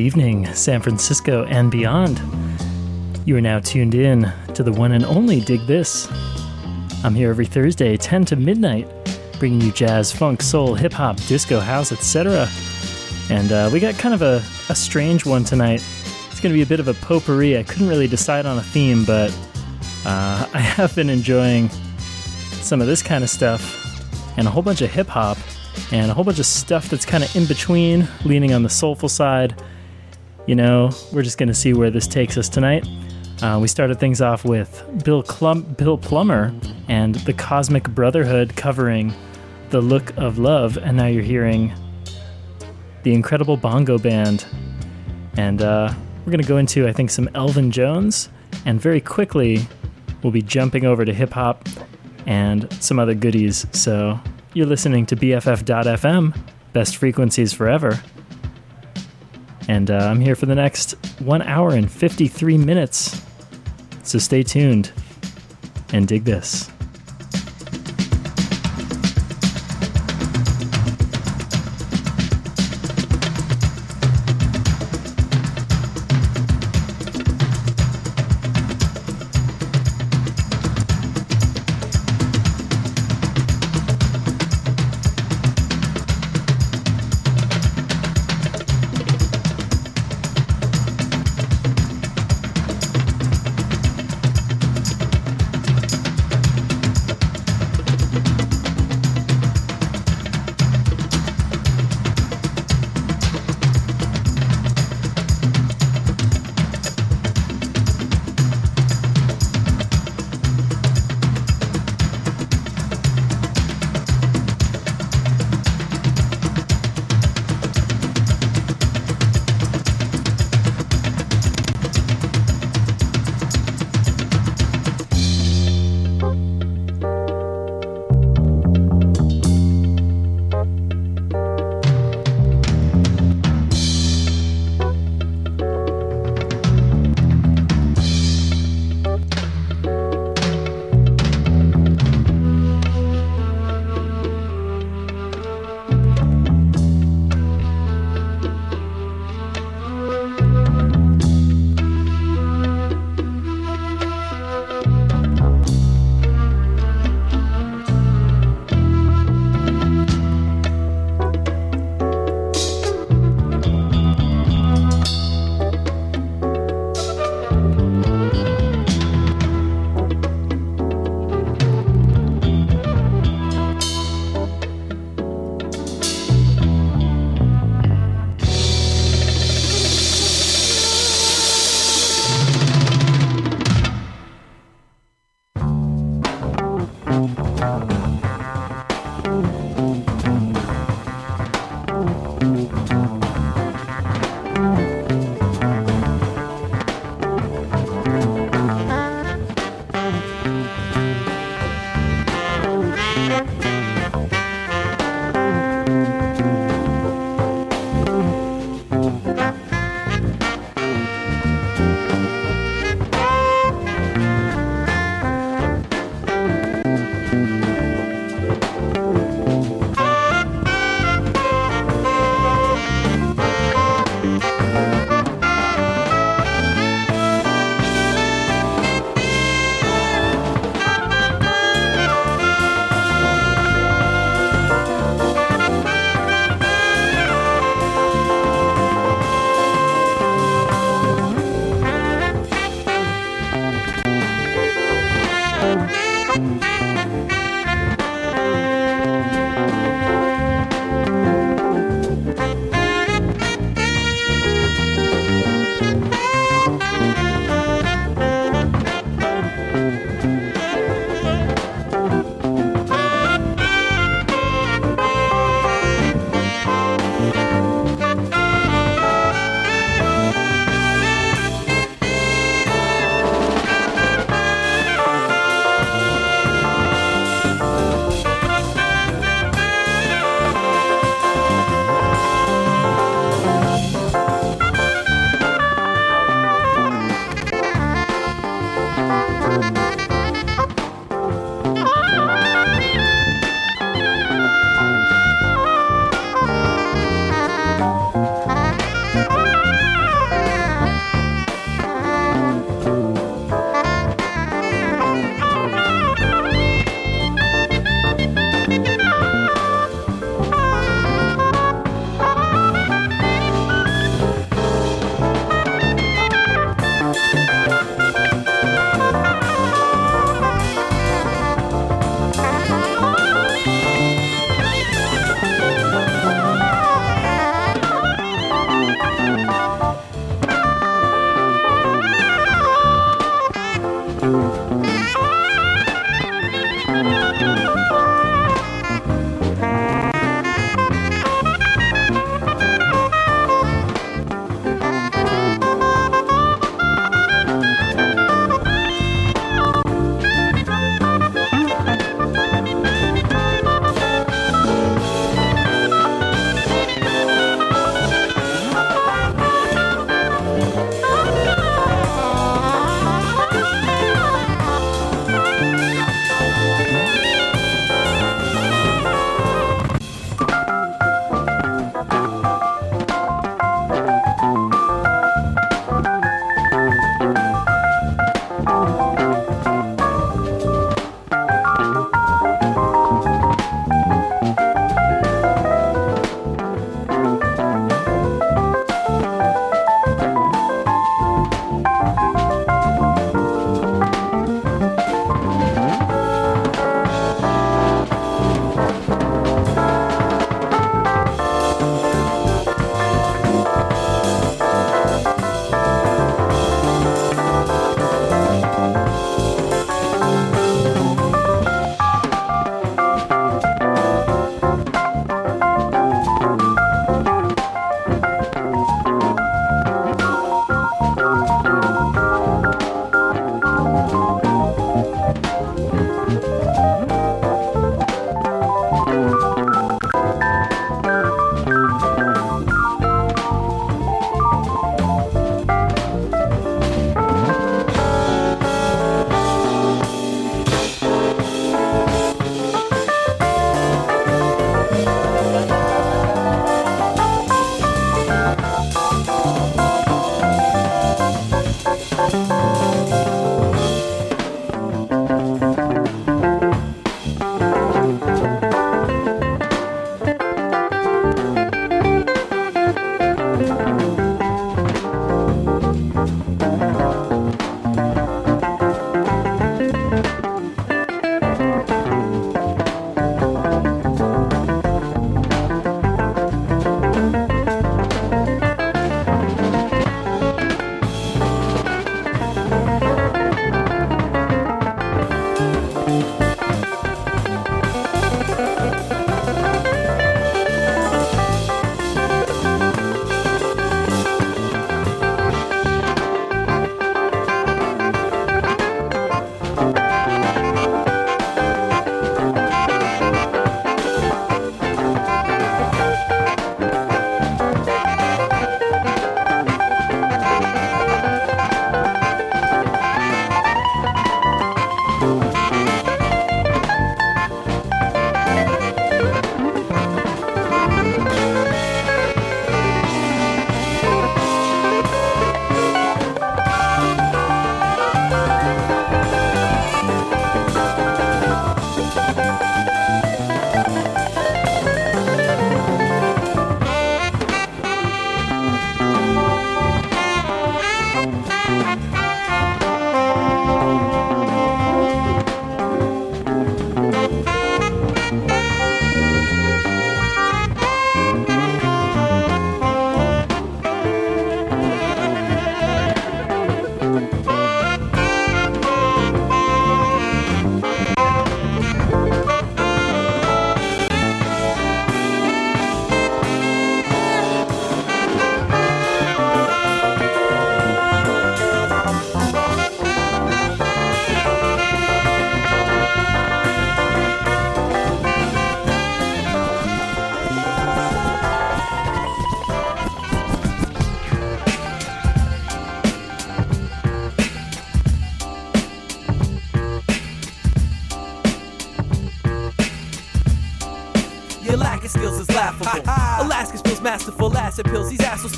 evening, San Francisco and beyond. You are now tuned in to the one and only Dig This. I'm here every Thursday, 10 to midnight, bringing you jazz, funk, soul, hip hop, disco, house, etc. And uh, we got kind of a, a strange one tonight. It's going to be a bit of a potpourri. I couldn't really decide on a theme, but uh, I have been enjoying some of this kind of stuff and a whole bunch of hip hop and a whole bunch of stuff that's kind of in between, leaning on the soulful side. You know, we're just going to see where this takes us tonight. Uh, we started things off with Bill, Clum- Bill Plummer and the Cosmic Brotherhood covering The Look of Love, and now you're hearing the Incredible Bongo Band. And uh, we're going to go into, I think, some Elvin Jones, and very quickly we'll be jumping over to hip hop and some other goodies. So you're listening to BFF.FM, best frequencies forever. And uh, I'm here for the next one hour and 53 minutes. So stay tuned and dig this.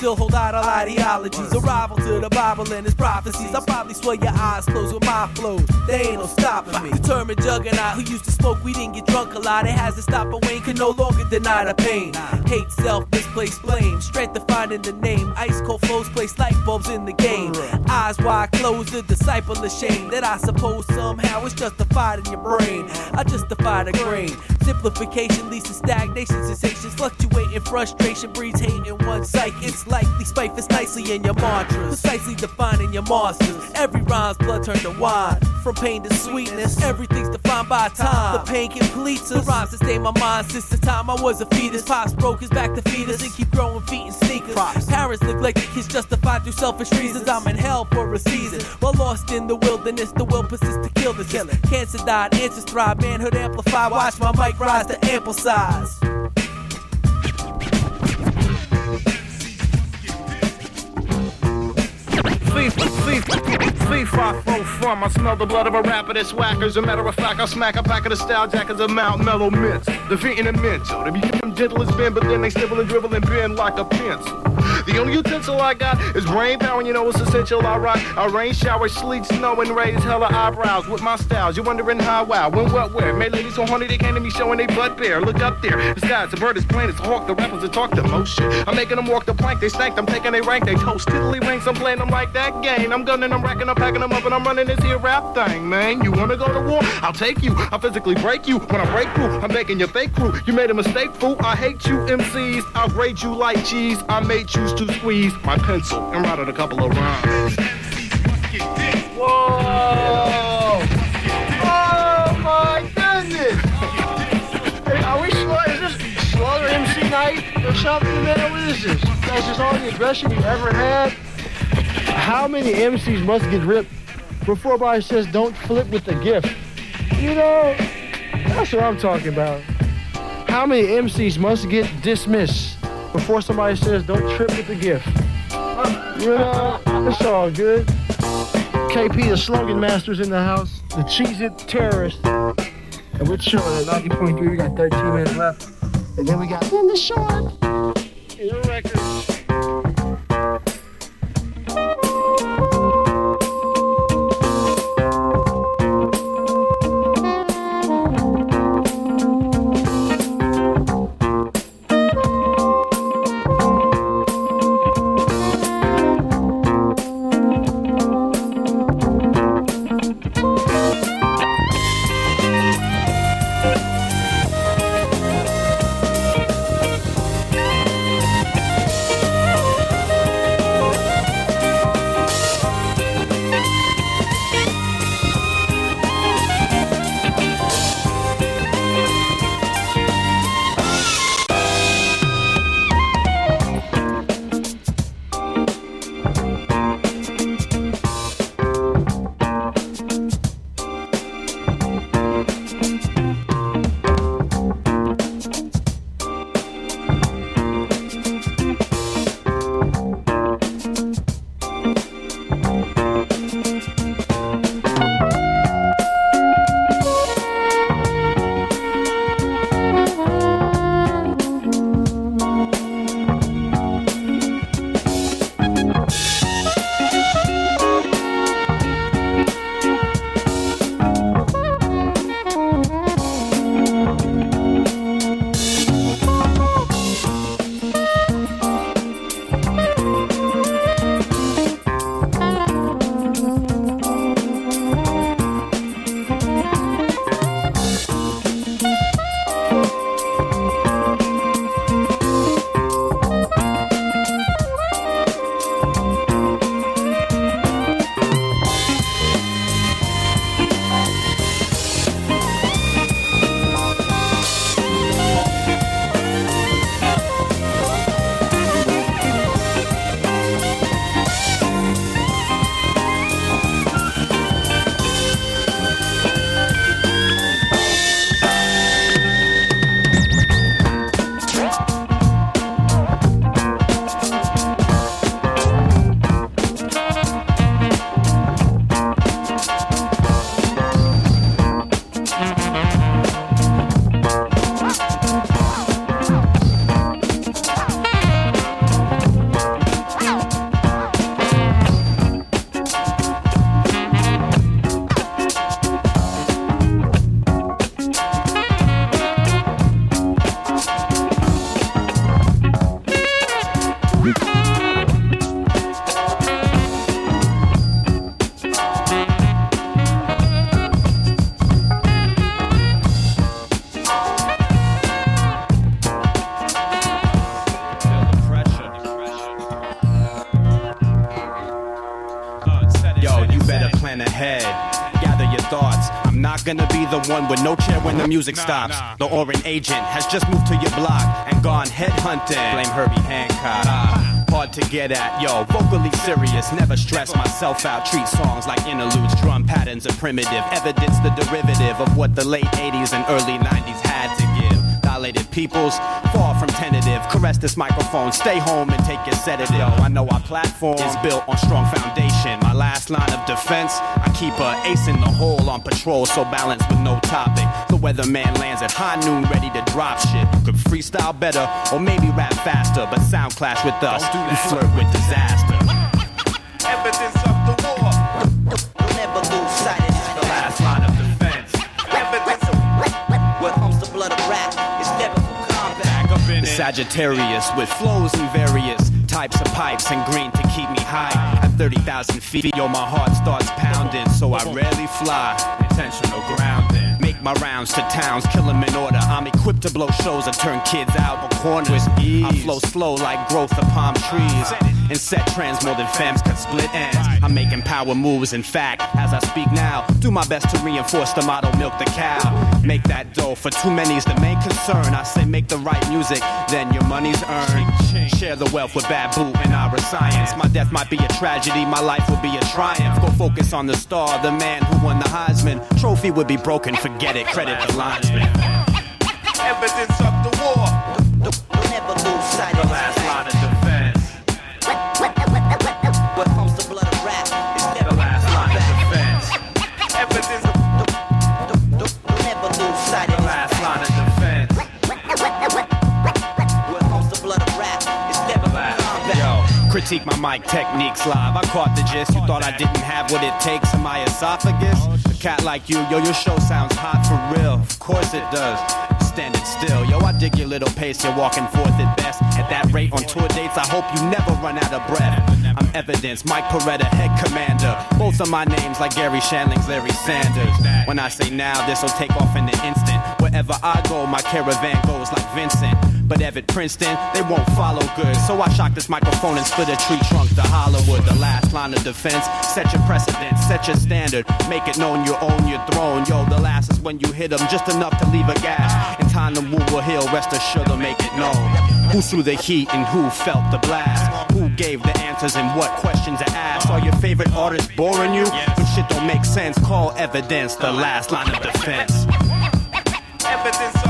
Still hold out our ideologies. Arrival to the Bible and its prophecies. I probably swear your eyes closed with my flows. They ain't no stopping me. Determined juggernaut who used to smoke weed and get drunk a lot. It hasn't stopped, but Wayne can no longer deny the pain. Hate, self, misplaced blame. Strength defined in the name. Ice cold flows place light bulbs in the game. Eyes wide closed, the disciple ashamed. That I suppose somehow it's justified in your brain. I justify the grain. Simplification leads to stagnation, sensations fluctuating, frustration breeds hate in one psyche. It's likely spite fits nicely in your mantras, precisely defining your monsters. Every rhyme's blood turned to wine. From pain to sweetness, everything's defined by time. The pain completes us. The rhymes sustain my mind since the time I was a fetus. Pops broke his back to feed us and keep growing feet and sneakers. Props. Parents neglected kids justified through selfish reasons. I'm in hell for a season. While lost in the wilderness, the will persists to kill this. Cancer died, answers thrive, manhood amplified. Watch my mic rise to ample size. From. I smell the blood of a rapper that's whack. As a matter of fact, I smack a pack of the style jackets of Mount Mellow Mints. The mental. They become gentle as Ben, but then they stibble and dribble and bend like a pencil. The only utensil I got is brain power, and you know it's essential. I rock a rain shower, sleet, snow, and raise hella eyebrows with my styles. You're wondering how, wow, when, what, where? Made ladies so horny they came to me showing they butt bare. Look up there, the sky's a bird, is plain, it's a hawk. The rappers that talk the most shit. I'm making them walk the plank, they stank, I'm taking they rank, they toast. Tiddly rings, I'm playing them like that game. I'm gunning, I'm racking, I'm packing them up, and I'm running this here rap thing, man. You wanna go to war? I'll take you. I'll physically break you. When I break through, I'm making your fake crew. You made a mistake, fool. I hate you, MCs. I'll grade you like cheese. I may choose to squeeze my pencil and write out a couple of rhymes. Whoa! Oh my goodness! Hey, are we Is this Slaughter MC night or something, man? What is this? That's just all the aggression you ever had? How many MCs must get ripped before somebody says don't flip with the gift? You know, that's what I'm talking about. How many MCs must get dismissed before somebody says don't trip with the gift? You know, it's all good. KP, the slogan masters in the house, the Cheez It terrorist. And we're chilling at 90.3. We got 13 minutes left. And then we got in the short. Your records. The one with no chair when the music stops. The Orin agent has just moved to your block and gone headhunting. Blame Herbie Hancock. Hard to get at, yo. Vocally serious, never stress myself out. Treat songs like interludes, drum patterns are primitive. Evidence the derivative of what the late 80s and early 90s had to give dilated peoples, far from tentative. Caress this microphone, stay home and take your sedative. Yo, I know our platform is built on strong foundation. My last line of defense, I keep a ace in the hole on patrol, so balanced with no topic. The weatherman lands at high noon, ready to drop shit. Could freestyle better, or maybe rap faster, but sound clash with us. You flirt with disaster. Sagittarius with flows and various types of pipes and green to keep me high. At 30,000 feet, yo, my heart starts pounding, so I rarely fly. Intentional grounding. Make my rounds to towns, kill 'em in order. I'm equipped to blow shows and turn kids out on corners. I flow slow like growth of palm trees. And set trends more than femmes can split ends. I'm making power moves, in fact, as I speak now. Do my best to reinforce the motto, milk the cow. Make that dough, for too many is the main concern. I say make the right music, then your money's earned. Share the wealth with Babu and Iriscience. My death might be a tragedy, my life will be a triumph. Go focus on the star, the man who won the Heisman. Trophy would be broken, forget it, credit the linesman. Evidence of critique my mic techniques live. I caught the gist. You thought I didn't have what it takes in my esophagus? A cat like you, yo, your show sounds hot for real. Of course it does. Standing still, yo, I dig your little pace. You're walking forth at best. At that rate on tour dates, I hope you never run out of breath. I'm evidence, Mike Perretta, head commander. Both of my names like Garry Shandling's Larry Sanders. When I say now, this'll take off in an instant. Wherever I go, my caravan goes like Vincent. But Evan Princeton, they won't follow good. So I shock this microphone and split a tree trunk to Hollywood. The last line of defense. Set your precedent, set your standard. Make it known you own your throne. Yo, the last is when you hit them, just enough to leave a gas. In time, the wound will heal, rest assured they'll make it known. Who threw the heat and who felt the blast? Who gave the answers and what questions are asked? Are your favorite artists boring you? When shit don't make sense, call evidence the last line of defense. Evidence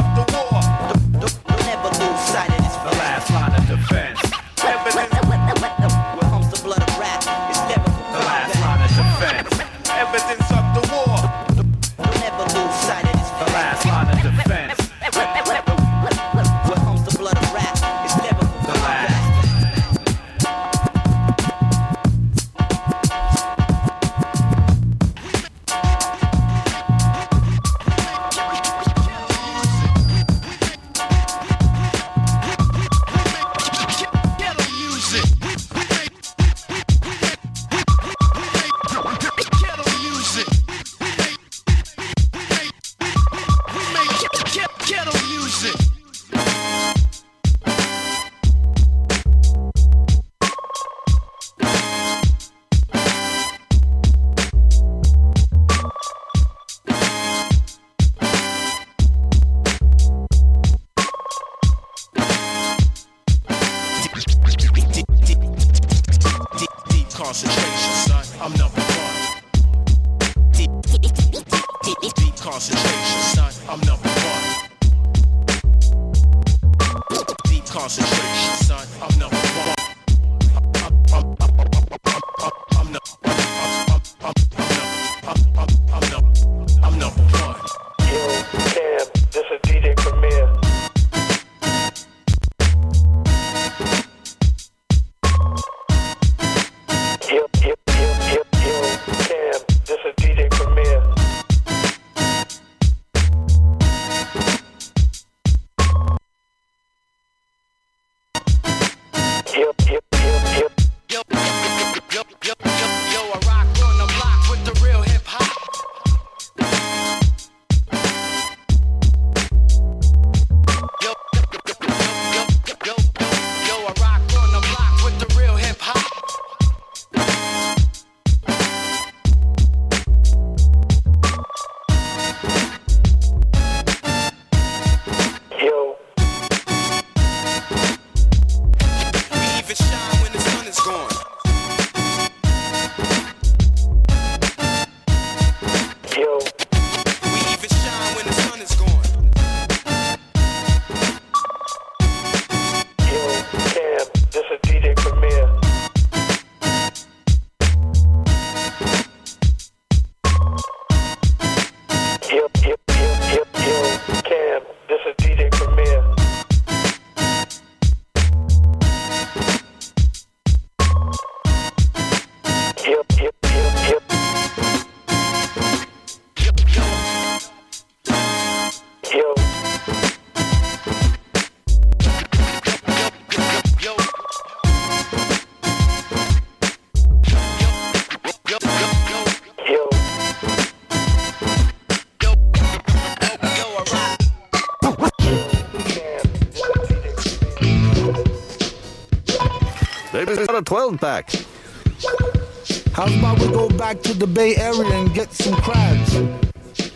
back to the Bay Area and get some crabs?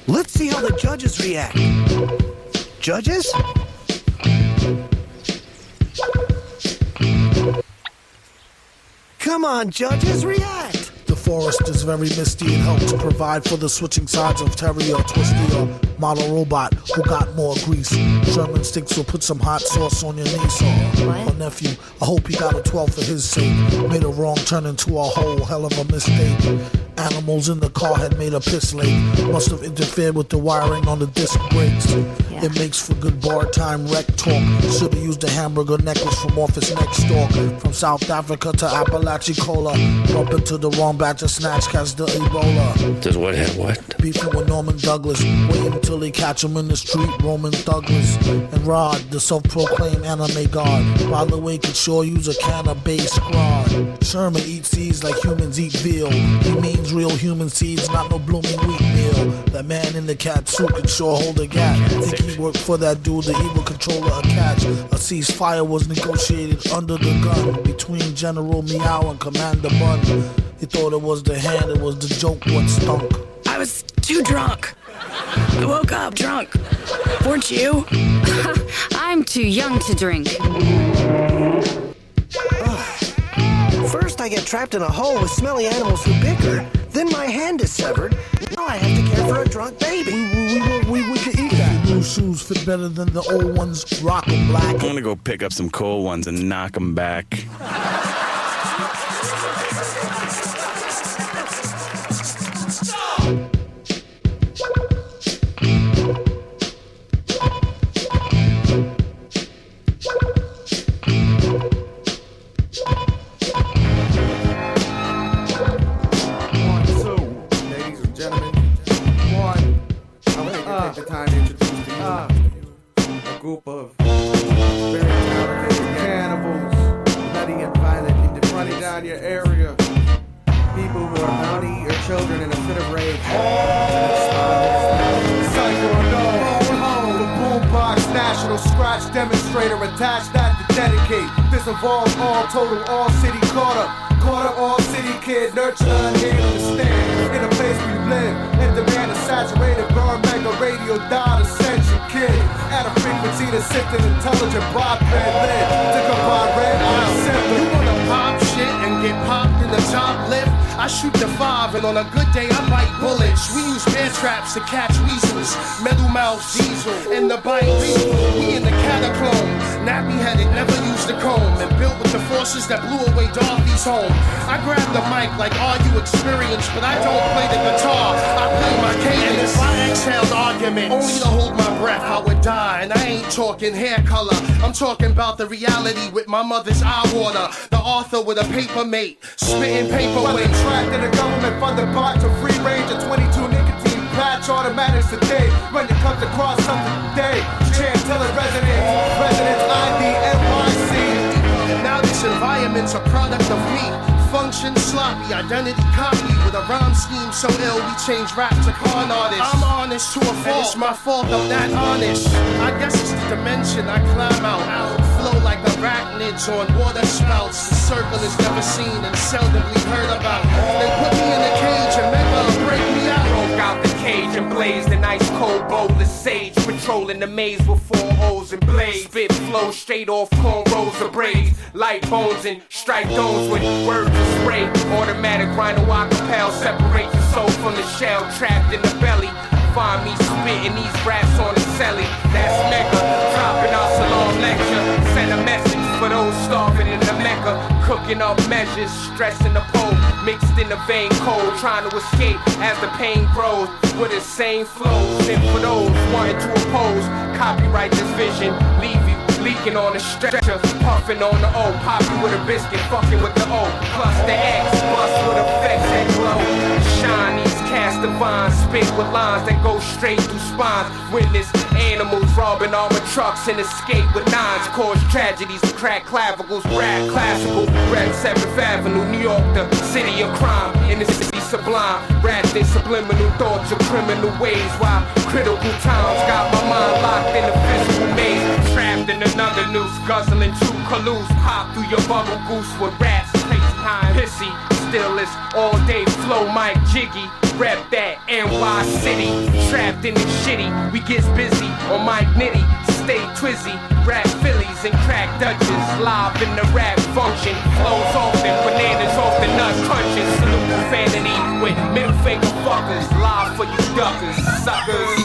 Let's see how the judges react. Judges? Come on, judges, react! The forest is very misty and helps provide for the switching sides of Terry Terrier Twisty, or model robot who got more grease. Sherman Sticks will put some hot sauce on your knee, so my nephew, I hope he got a 12 for his sake. Made a wrong turn into a whole hell of a mistake. Animals in the car had made a piss lake. Must have interfered with the wiring on the disc brakes. It makes for good bar time rec talk. Should've used a hamburger necklace from office next door. From South Africa to Apalachicola. Bump into the wrong batch of snatch, catch the Ebola. Does what have what? Beefing with Norman Douglas. Wait until they catch him in the street. Roman Douglas and Rod, the self-proclaimed anime god. By the way, could sure use a can of base squad. Sherman eats seeds like humans eat veal. He means real human seeds, not no blooming wheat meal. That man in the cat suit could sure hold a gap. Think he worked for that dude, the evil controller, a catch. A ceasefire was negotiated under the gun between General Meow and Commander Bun. He thought it was the hand, it was the joke what stunk. I was too drunk. I woke up drunk. Weren't you? I'm too young to drink. First, I get trapped in a hole with smelly animals who bicker. Then my hand is severed. Now I have to care for a drunk baby. We, we, we, we could eat that. New shoes fit better than the old ones. Rock 'em black. I'm gonna go pick up some cold ones and knock them back. Group of very talented cannibals, bloody and violent, running down your area. People who are bounty your children in a fit of rage. Psycho the boombox national scratch demonstrator attached that to dedicate. This involves all total, all city caught up. Caught up, all city kid, nurture, unable to stand. In a place you live, in demand a saturated burn mega radio ascension kid. At a frequency to sift an intelligent red lid. To combine red, I You wanna pop shit and get popped in the top lip? I shoot the five, and on a good day I bite bullets. We use bear traps to catch weasels, metal mouth diesel, and the bite lethal. We in the catacomb, nappy headed, never used a comb, and built with the forces that blew away Dorothy's home. I grab the mic like, all you experienced? But I don't play the guitar, I play my cadence. If I exhaled argument, only to hold my breath, I would die. And I ain't talking hair color, I'm talking about the reality with my mother's eye water. The author with a paper mate, spitting paperweight. tracked in a government funded box of free range of 22 nicotine patch automatics today. When it comes across something today, Chantilly residents, residents ID NYC. Now this environment's a product of me. Function sloppy, identity copy with a rhyme scheme so ill we change rap to con artists. I'm honest to a fault, and it's my fault I'm not honest. I guess it's the dimension I climb out. Flow like arachnids on water spouts. The circle is never seen and seldomly heard about. They put me in a cage and blazed an ice cold bowl of sage. Patrolling the maze with four O's and blades. Spit flow straight off cornrows of braids. Light bones and strike those with words of spray. Automatic rhino acapel separate the soul from the shell trapped in the belly. Find me spitting these raps on the celly. That's mega. Dropping our salam lecture. Send a message for those starving in the Mecca. Cooking up measures, stressing the pole. Mixed in the vein cold, trying to escape as the pain grows. With the same flows. And for those wanting to oppose, copyright this vision. Leave you leaking on the stretcher. Puffing on the O. Pop you with a biscuit, fucking with the O. Plus the X, bust with effects that glow. Shine these cast divine, spit with lines that go straight through spines. Witness animals robbing armored trucks and escape with nines. Cause tragedies, crack clavicles, rap classical. Rap 7th Avenue, New York, the city of crime. In the city sublime, wrapped in subliminal thoughts of criminal ways. While critical times got my mind locked in a physical maze. Trapped in another noose, guzzling two colludes. Pop through your bubble goose with rats. Taste time, pissy. All day flow, Mike Jiggy. Rep that NY City. Trapped in the shitty. We gets busy on Mike Nitty. Stay twizzy. Rap Phillies and crack Dutches. Live in the rap function. Flows often. Bananas off the nut crunches. Salute profanity with middle finger fuckers. Live for you duckers. Suckers.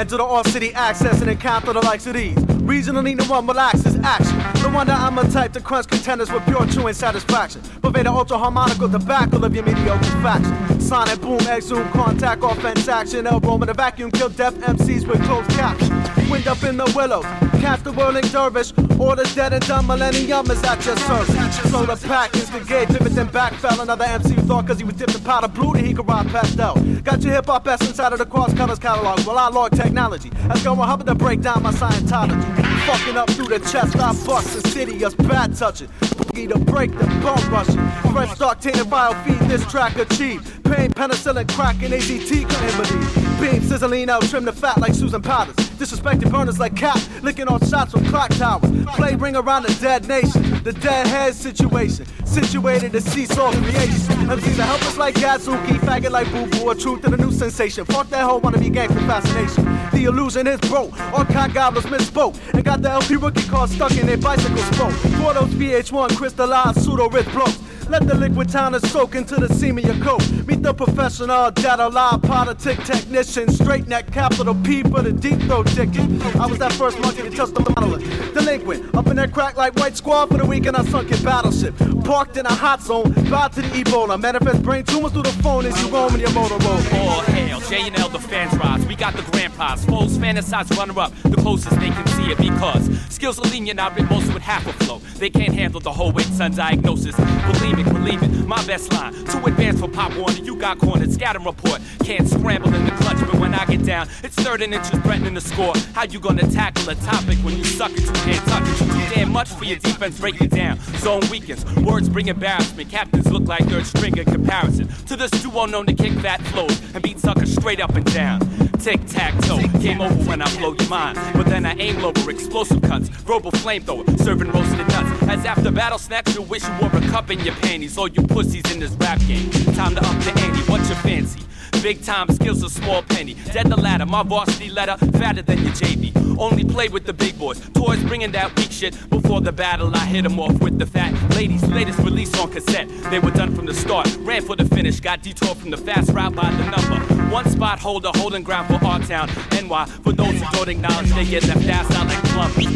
Enter the all city access and encounter the likes of these. Regionally, the one relaxes action. No wonder I'm a type to crunch contenders with pure chewing satisfaction. Pervade the ultra harmonical tobacco of your mediocre faction. Sonic boom, exhume, contact, offense action. Elbow in the vacuum, kill deaf MCs with closed captions. Wind up in the willows, catch the whirling dervish. Orders dead and done, millennium is at your service. Slow the pack, instigate, pivot, then backfell. Another MC who thought cause he was dipped in powder blue that he could ride pastel. Got your hip hop essence out of the cross colors catalog. Well, I log technology. That's going Hubbard to break down my Scientology. Fucking up through the chest, I bust insidious, bad touching. Boogie to break the bone rushing. Fresh start, tainted file, feed this track achieve. Pain, penicillin, crack, and AZT couldn't believe. Beam, sizzling out, trim the fat like Susan Powters. Disrespected burners like Cap, licking on shots from clock towers. Play ring around the dead nation, the dead head situation. Situated to seesaw creation. MCs are helpless like Gazuki, faggot like Boo Boo, a truth and a new sensation. Fuck that whole wanna be gangster fascination. The illusion is broke, all kind gobblers misspoke, and got the LP rookie car stuck in their bicycle spoke. For those VH1 crystallized pseudo wrist blokes. Let the liquid toner soak into the seam of your coat. Meet the professional data live politic technician. Straight neck, capital P for the deep throat ticket. I was that first monkey to touch the monolith. Delinquent, up in that crack like white squad for the weekend. I sunk in battleship. Parked in a hot zone, bound to the Ebola. Manifest brain tumors through the phone as you roam in your Motorola. All hail, J and L, the fans rise. We got the grand prize. Foes fantasize runner up, the closest they can see it because skills are lenient. I read most with half a flow. They can't handle the whole weight, son diagnosis. Believe My best line, too advanced for Pop Warner. You got cornered, scatter report. Can't scramble in the clutch, but when I get down, it's third and inches threatening the score. How you gonna tackle a topic when you suck it? You can't touch it. You too damn much for your defense, break it down. Zone weakens, words bring embarrassment. Captains look like third string in comparison to this duo known to kick fat flows and beat suckers straight up and down. Tic tac toe, game over when I blow your mind. But then I aim lower, explosive cuts, verbal flamethrower, serving roasted nuts. As after battle snacks, you wish you wore a cup in your panties. All you pussies in this rap game. Time to up the ante, what's your fancy? Big time skills, a small penny. Dead the ladder, my varsity letter, fatter than your JV. Only play with the big boys. Toys bringing that weak shit. Before the battle, I hit 'em off with the fat ladies. Latest release on cassette. They were done from the start. Ran for the finish, got detoured from the fast route by the number. One spot holder, holding ground for our town, NY. For those who don't acknowledge, they get left ass out like plumbers.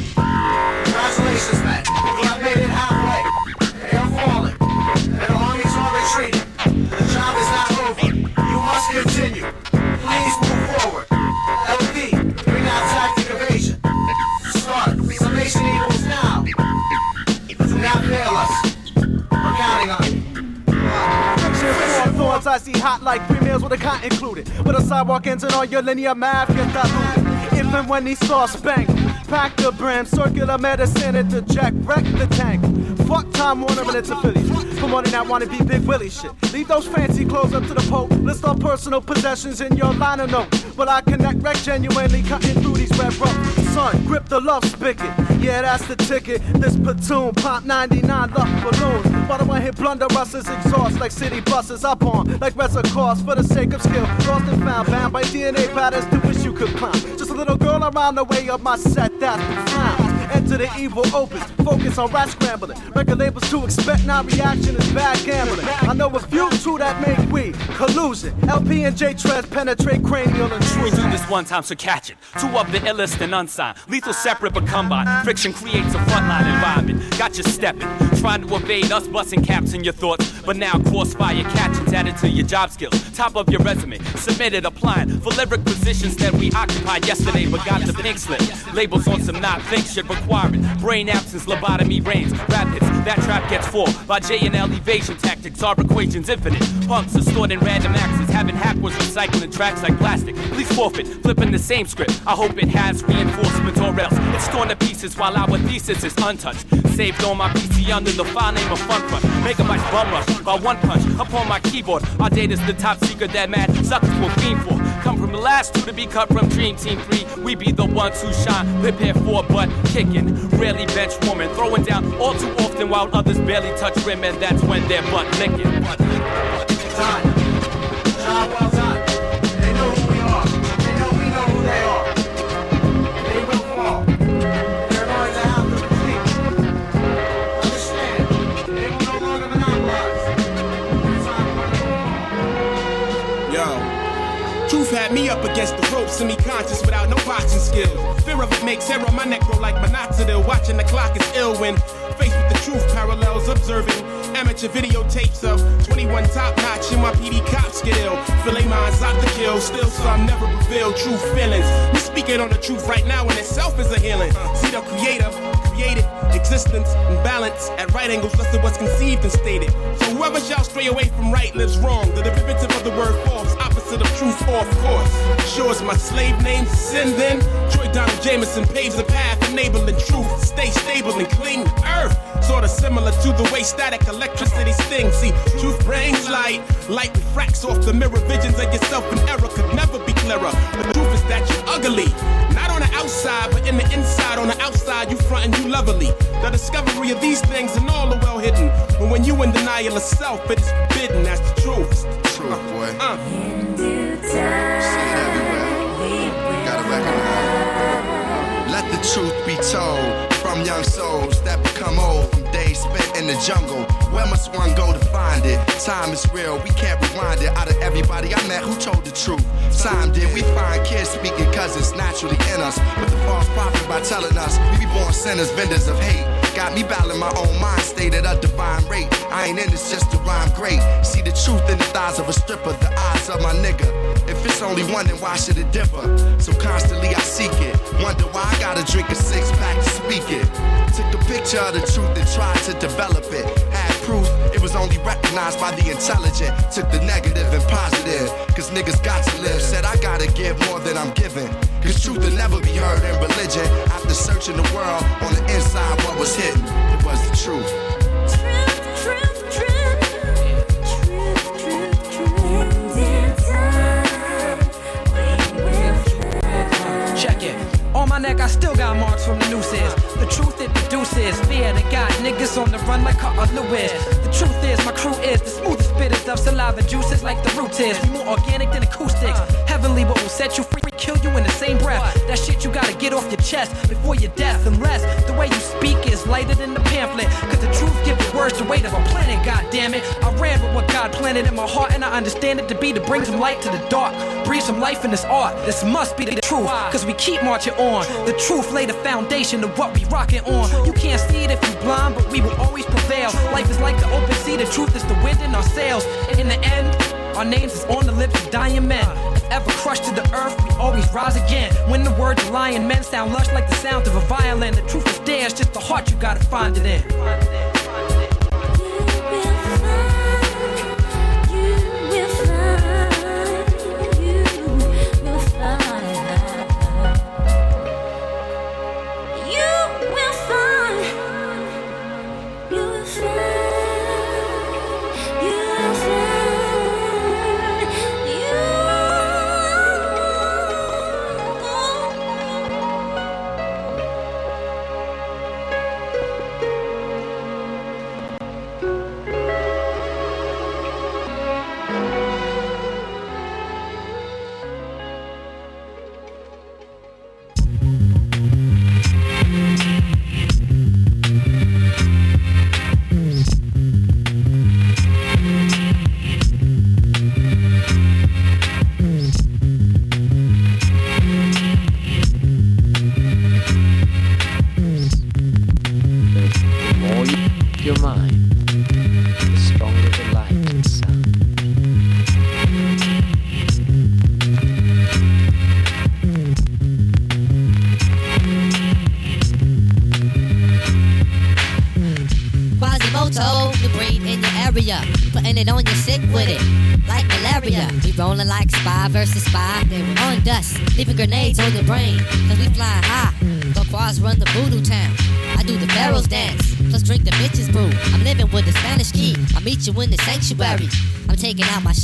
Congratulations, man. You made it halfway. And the armies are retreating. The job is not over. You must continue. Please move forward. LP, bring out tactic evasion. Start. Summation equals now. Do not fail us. We're counting on you. Thorns I see hot like three meals with a cot included. With a sidewalk engine on your linear math, get diluted. If and when these saw spank, pack the brim, circular medicine at the jack, wreck the tank. Fuck Time Warner and its affiliates. Promoting that wanna be Big Willie shit. Leave those fancy clothes up to the Pope. List all personal possessions in your liner note. But I connect wreck genuinely cutting through these red ropes. Son, grip the love spigot. Yeah, that's the ticket. This platoon, pop 99 love balloons. But I hit blunder russes, exhaust like city buses. Up on like reservoirs for the sake of skill. Lost and found, bound by DNA patterns to wish you could climb. Just a little girl around the way of my set, that's frown. Enter the evil opus, focus on rat scrambling. Record labels to expect non-reaction is bad gambling. I know a few two that make we collusion. LP and J Treads penetrate cranial We intrusion. do this one time, so catch it. Two of the illest and unsigned. Lethal separate but combined. Friction creates a frontline environment. Got you stepping. Trying to evade us busting caps in your thoughts. But now crossfire catchings added to your job skills. Top of your resume. Submitted applying for lyric positions that we occupied yesterday but got the pink slip. Labels on some not think shit requiring. Brain absence, lobotomy reigns. Rap hits, that trap gets full. By J and L evasion tactics, our equations infinite. Punks are stored in random axes. Having hackers recycling tracks like plastic. Please forfeit, flipping the same script. I hope it has reinforcements or else it's torn to pieces while our thesis is untouched. Saved on my PC under the file name of Fun Crunch. Megabytes bum rush by one punch upon my keyboard. Our data's the top secret that mad suckers will fiend for. The last two to be cut from Dream Team 3. We be the ones who shine, prepare for butt kicking. Rarely bench woman, throwing down all too often while others barely touch rim, and that's when they're butt licking. Butt licking. Semi-conscious without no boxing skills. Fear of it makes hair on my neck grow like minoxidil. Watching the clock is ill when faced with the truth, parallels observing amateur videotapes of 21 top notch in my PD cops get ill. Fillet minds out to kill, still some never reveal true feelings. We speaking on the truth right now in itself is a healing. See the creator created existence and balance at right angles less than what's conceived and stated. So whoever shall stray away from right lives wrong. The derivative of the word false, of truth, off course. Sure as my slave name's sin then. Troy Donald Jameson paves the path, enabling truth. Stay stable and clean earth. Sorta similar to the way static electricity stings. See, truth brings light. Light refracts off the mirror visions of yourself, and error could never be clearer. The truth is that you're ugly. Not on the outside, but in the inside. On the outside, you front and you lovely. The discovery of these things and all are well hidden. But when you in denial of self, it is forbidden. That's the truth. Truth, boy. Uh. See it everywhere. Gotta recognize. Let the truth be told from young souls that become old from days spent in the jungle. Where must one go to find it? Time is real, we can't rewind it. Out of everybody I met, who told the truth? Time did we find kids speaking cause it's naturally in us. But the false prophet by telling us we be born sinners, vendors of hate. Got me battling my own mind state at a divine rate. I ain't in this just to rhyme great. See the truth in the thighs of a stripper, the eyes of my nigga. If it's only one, then why should it differ? So constantly I seek it. Wonder why I gotta drink a six pack to speak it. Took a picture of the truth and tried to develop it. Had proof was only recognized by the intelligent. Took the negative and positive, cause niggas got to live. Said I gotta give more than I'm giving. Cause truth will never be heard in religion. After searching the world on the inside, what was hidden? It was the truth. Neck, I still got marks from the nooses. The truth it produces fear that got niggas on the run like Carter Lewis. The truth is, my crew is the smoothest spitters of saliva juices like the root is. We more organic than acoustics. Heavenly, what will set you free, kill you in the same breath. That shit you gotta get off your chest before your death. Unless the way you speak is lighter than the pamphlet. Cause the truth gives the words the weight of a planet, god damn it. I ran with what God planted in my heart, and I understand it to be to bring some light to the dark. Breathe some life in this art. This must be the truth. Cause we keep marching on. The truth lay the foundation of what we rocking on. You can't see it if you're blind, but we will always prevail. Life is like the open sea, the truth is the wind in our sails. In the end, our names is on the lips of dying men. If ever crushed to the earth, we always rise again. When the words of lion men sound lush like the sound of a violin, the truth is there, it's just the heart you gotta find it in.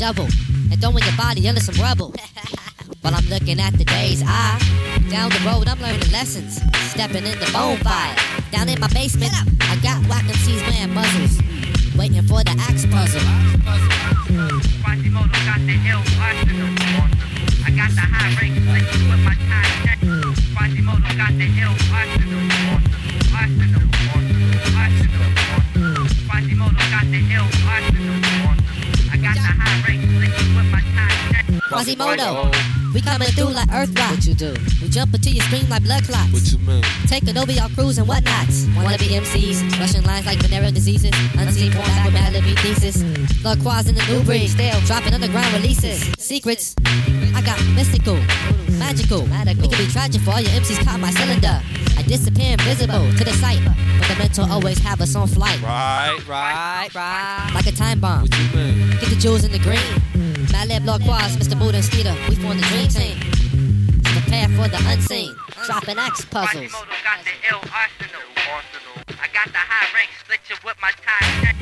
Shovel and throwing your body under some rubble. While I'm looking at the day's eye. Down the road, I'm learning lessons. Stepping in the bonfire. Down in my basement, I got whack MCs wearing muzzles. Waiting for the axe puzzle. I got the high rank We coming through like Earth rock. What you do? We jump into your screen like blood clots. What you mean? Taking over your crews and whatnots. Wanna be MCs, rushing lines like venereal diseases. Unseen porn back with mad living thesis. Lord Quaz in the new breed, still dropping underground releases. Secrets, I got mystical, magical. We can be tragic for all your MCs caught my cylinder. I disappear invisible to the sight, but the mental always have us on flight. Right, right, right. Like a time bomb. What you mean? Get the jewels in the green. Malib Lord Quaz, Mr. Skeeter, we form the dream team. Prepare for the unseen, dropping axe puzzles. Quasimodo got the ill arsenal. I got the high rank split you with my tie.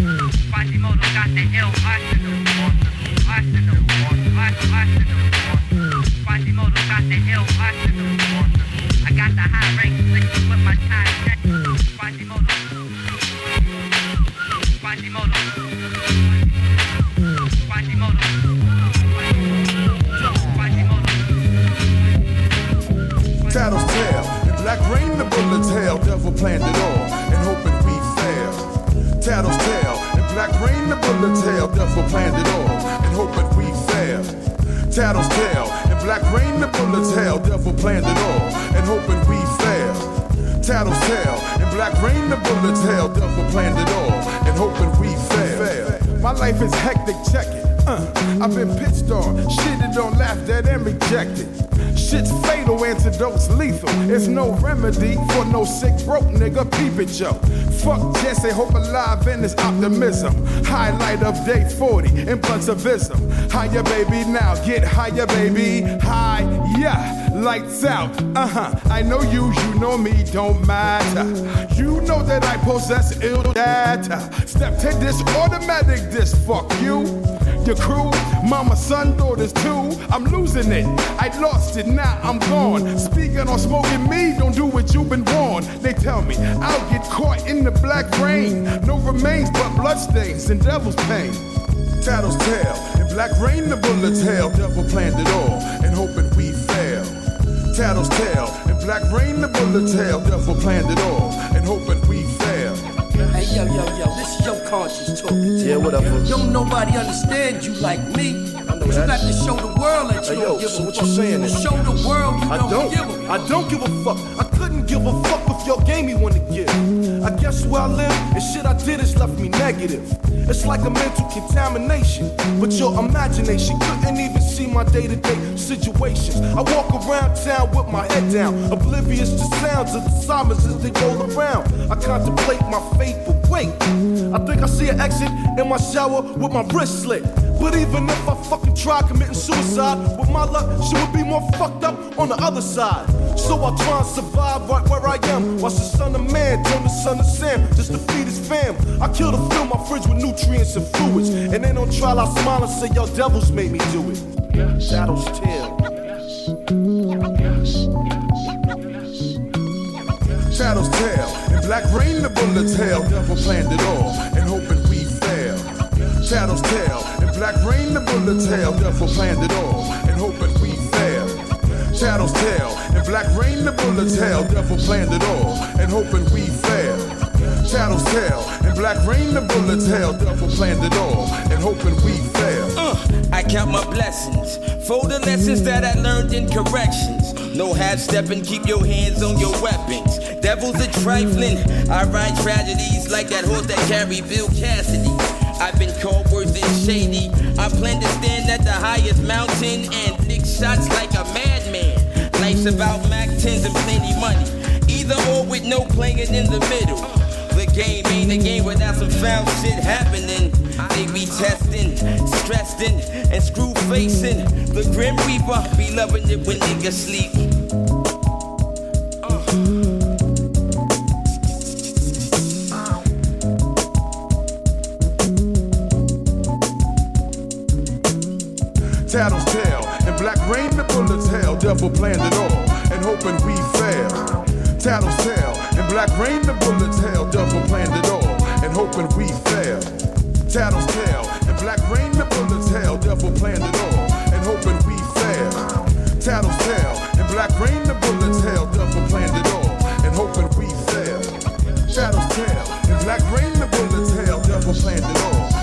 Quasimodo got the ill. Arsenal. Planned it all, and hoping we fail. Tattle's tail, and black rain the bullet's hell. Devil planned it all, and hoping we fail. Tattle's tail, and black rain the bullet's hell. Devil planned it all, and hoping we fail. Tattle's tail, and black rain the bullet's hell. Devil planned it all, and hoping we fail. My life is hectic, check it. Uh, I've been pitched on, shitted on, laughed at, and rejected. Shit's fatal, antidote's lethal. It's no remedy for no sick, broke nigga. Peep it, yo. Fuck Jesse, hope alive in his optimism. Highlight of day 40 in bluntivism. Higher, baby, now get higher, baby. High, yeah, lights out. Uh huh. I know you, you know me, don't matter. You know that I possess ill data. Step to this automatic, this fuck you your crew, mama, son, daughters too. I'm losing it. I lost it, now I'm gone. Speaking on smoking me, don't do what you've been warned. They tell me I'll get caught in the black rain. No remains but bloodstains and devil's pain. Tattle's tail, and black rain the bullet's hell. Devil planned it all, and hoping we fail. Tattle's tail, and black rain the bullet's hell. Devil planned it all, and hoping we fail. Hey yo yo yo, this is your conscience talking. Yeah, what up, folks? Don't nobody understand you like me. But you got to show the world that you Hey, don't yo, give so a what fuck. you saying Show the world you I don't, don't. give a I don't give a fuck. I couldn't give a fuck y'all gave me one to give. I guess where I live and shit I did has left me negative. It's like a mental contamination, but your imagination couldn't even see my day-to-day situations. I walk around town with my head down, oblivious to sounds of the sirens as they roll around. I contemplate my fate, but wait, I think I see an exit in my shower with my wrist slit. But even if I fucking try committing suicide, with my luck, she would be more fucked up on the other side. So I try and survive right where I am. Watch the son of man turn the son of Sam just to feed his fam. I kill to fill my fridge with nutrients and fluids. And then on trial, I smile and say, Yo, devils made me do it. Shadow's tail. Shadow's tail, and black rain the bullet's hell. Devil planned it all, and hoping. Shadow's tail, and black rain the bullet's hell. Devil planned it all, and hoping we fail. Shadow's tail, and black rain the bullet's hell. Devil planned it all, and hoping we fail. Shadow's tail, and black rain the bullet's hell. Devil planned it all, and hoping we fail. Uh, I count my blessings for the lessons that I learned in corrections. No half stepping, keep your hands on your weapons. Devils are trifling. I ride tragedies like that horse that carry Bill Cassidy. I've been called worse than shady. I plan to stand at the highest mountain and lick shots like a madman. Life's about Mac 10s and plenty money. Either or with no playing in the middle. The game ain't a game without some foul shit happening. They be testing, stressing, and screw facing. The Grim Reaper be loving it when niggas sleep. never planned at all, and hoping we fail. Tattletale and Black Rain, the bullets hell, double planned it all, and hoping we fail. Tattletale and Black Rain, the bullets hell, double planned it all, and hoping we fail. Tattletale and Black Rain, the bullets hell, double planned it all, and hoping we fail. Tattletale and Black Rain, the bullets hell, double planned it all.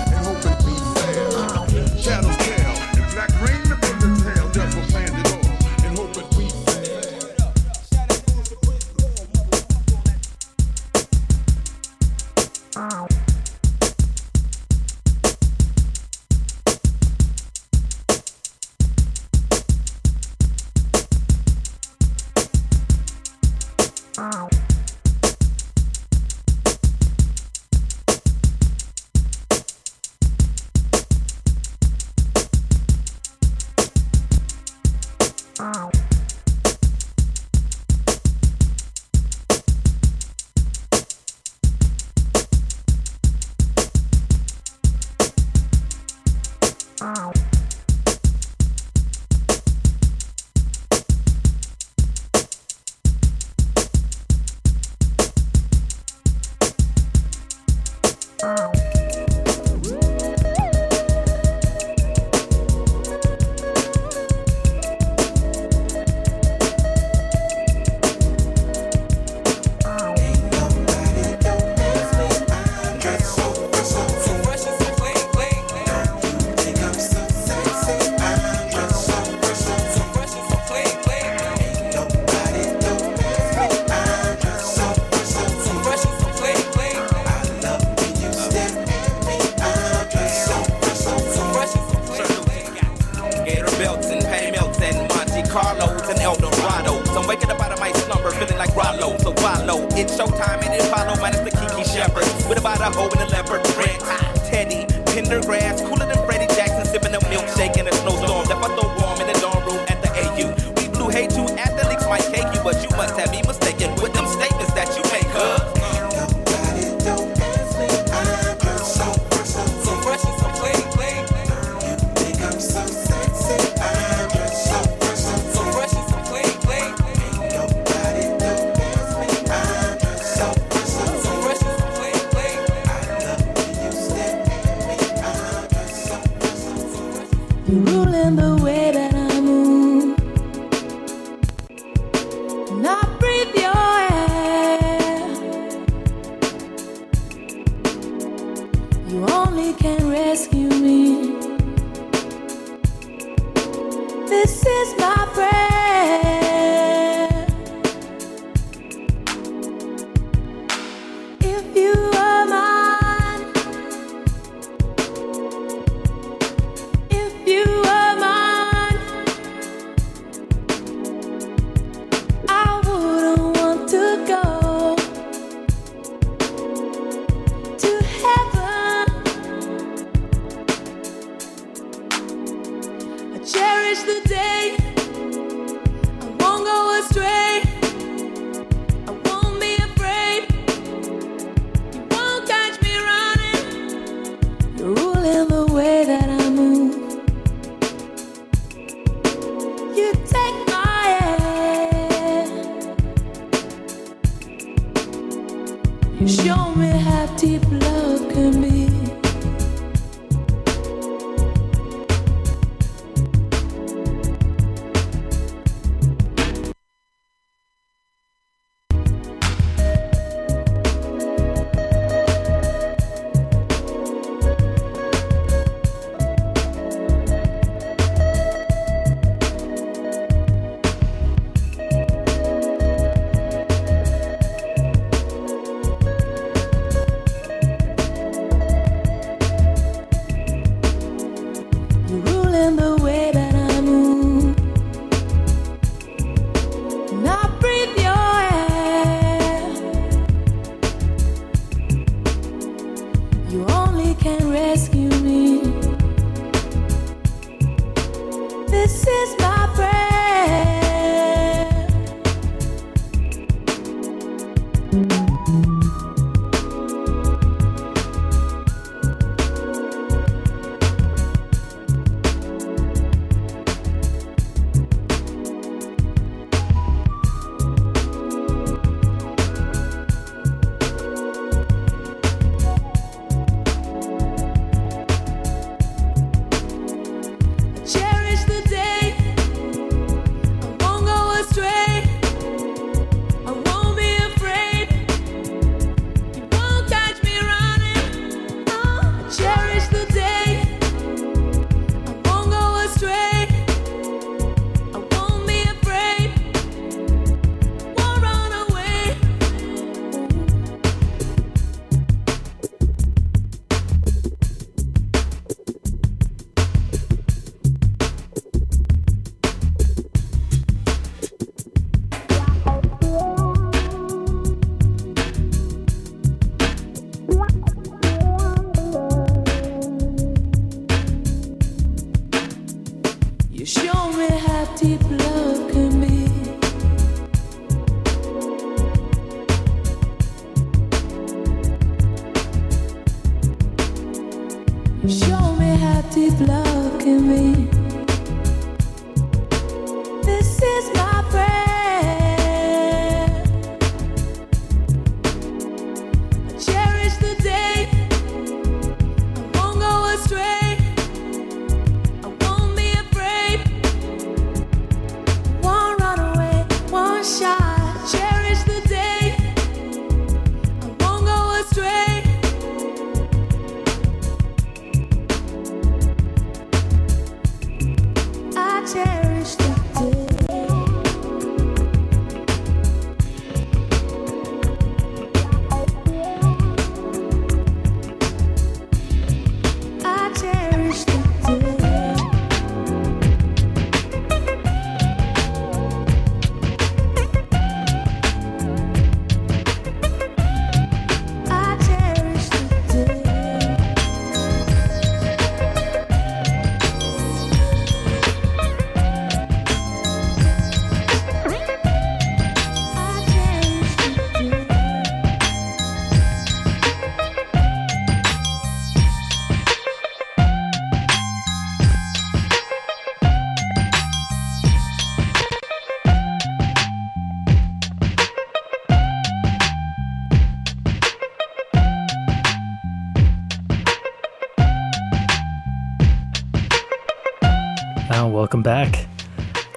Back.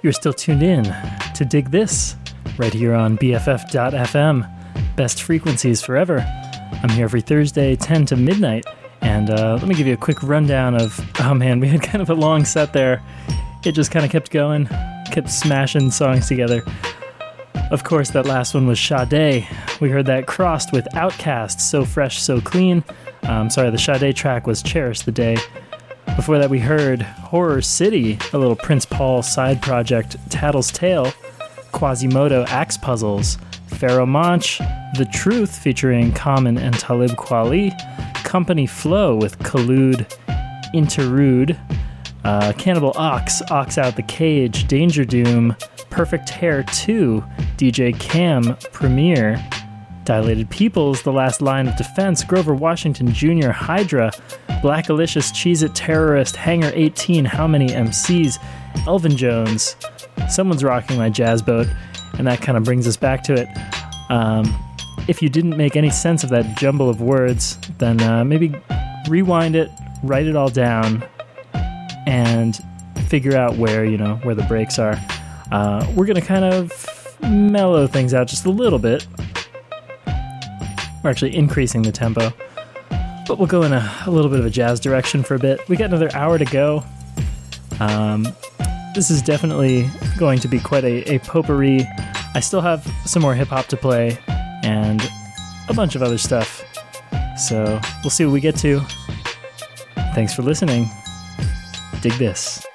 You're still tuned in to Dig This right here on BFF.FM. Best frequencies forever. I'm here every Thursday, 10 to midnight. And uh, let me give you a quick rundown of oh man, we had kind of a long set there. It just kind of kept going, kept smashing songs together. Of course, that last one was Sade. We heard that crossed with OutKast, So Fresh, So Clean. Um, sorry, the Sade track was Cherish the Day. Before that, we heard Horror City, a little Prince Paul side project, Tattle's Tale, Quasimodo Axe Puzzles, Pharoahe Monch, The Truth featuring Common and Talib Kweli, Company Flow with Collude Intrude, uh, Cannibal Ox, Ox Out the Cage, Dangerdoom, Perfect Hair 2, DJ Cam, Premier, Dilated Peoples, The Last Line of Defense, Grover Washington Jr., Hydra, Blackalicious, Cheez It Terrorist, Hangar 18, How Many MCs, Elvin Jones, Someone's Rocking My Jazzboat, and that kind of brings us back to it. Um, if you didn't make any sense of that jumble of words, then uh, maybe rewind it, write it all down, and figure out where, you know, where the breaks are. Uh, we're going to kind of mellow things out just a little bit. We're actually increasing the tempo, but we'll go in a, a little bit of a jazz direction for a bit. We got another hour to go. Um, this is definitely going to be quite a, a potpourri. I still have some more hip hop to play and a bunch of other stuff. So we'll see what we get to. Thanks for listening. Dig this.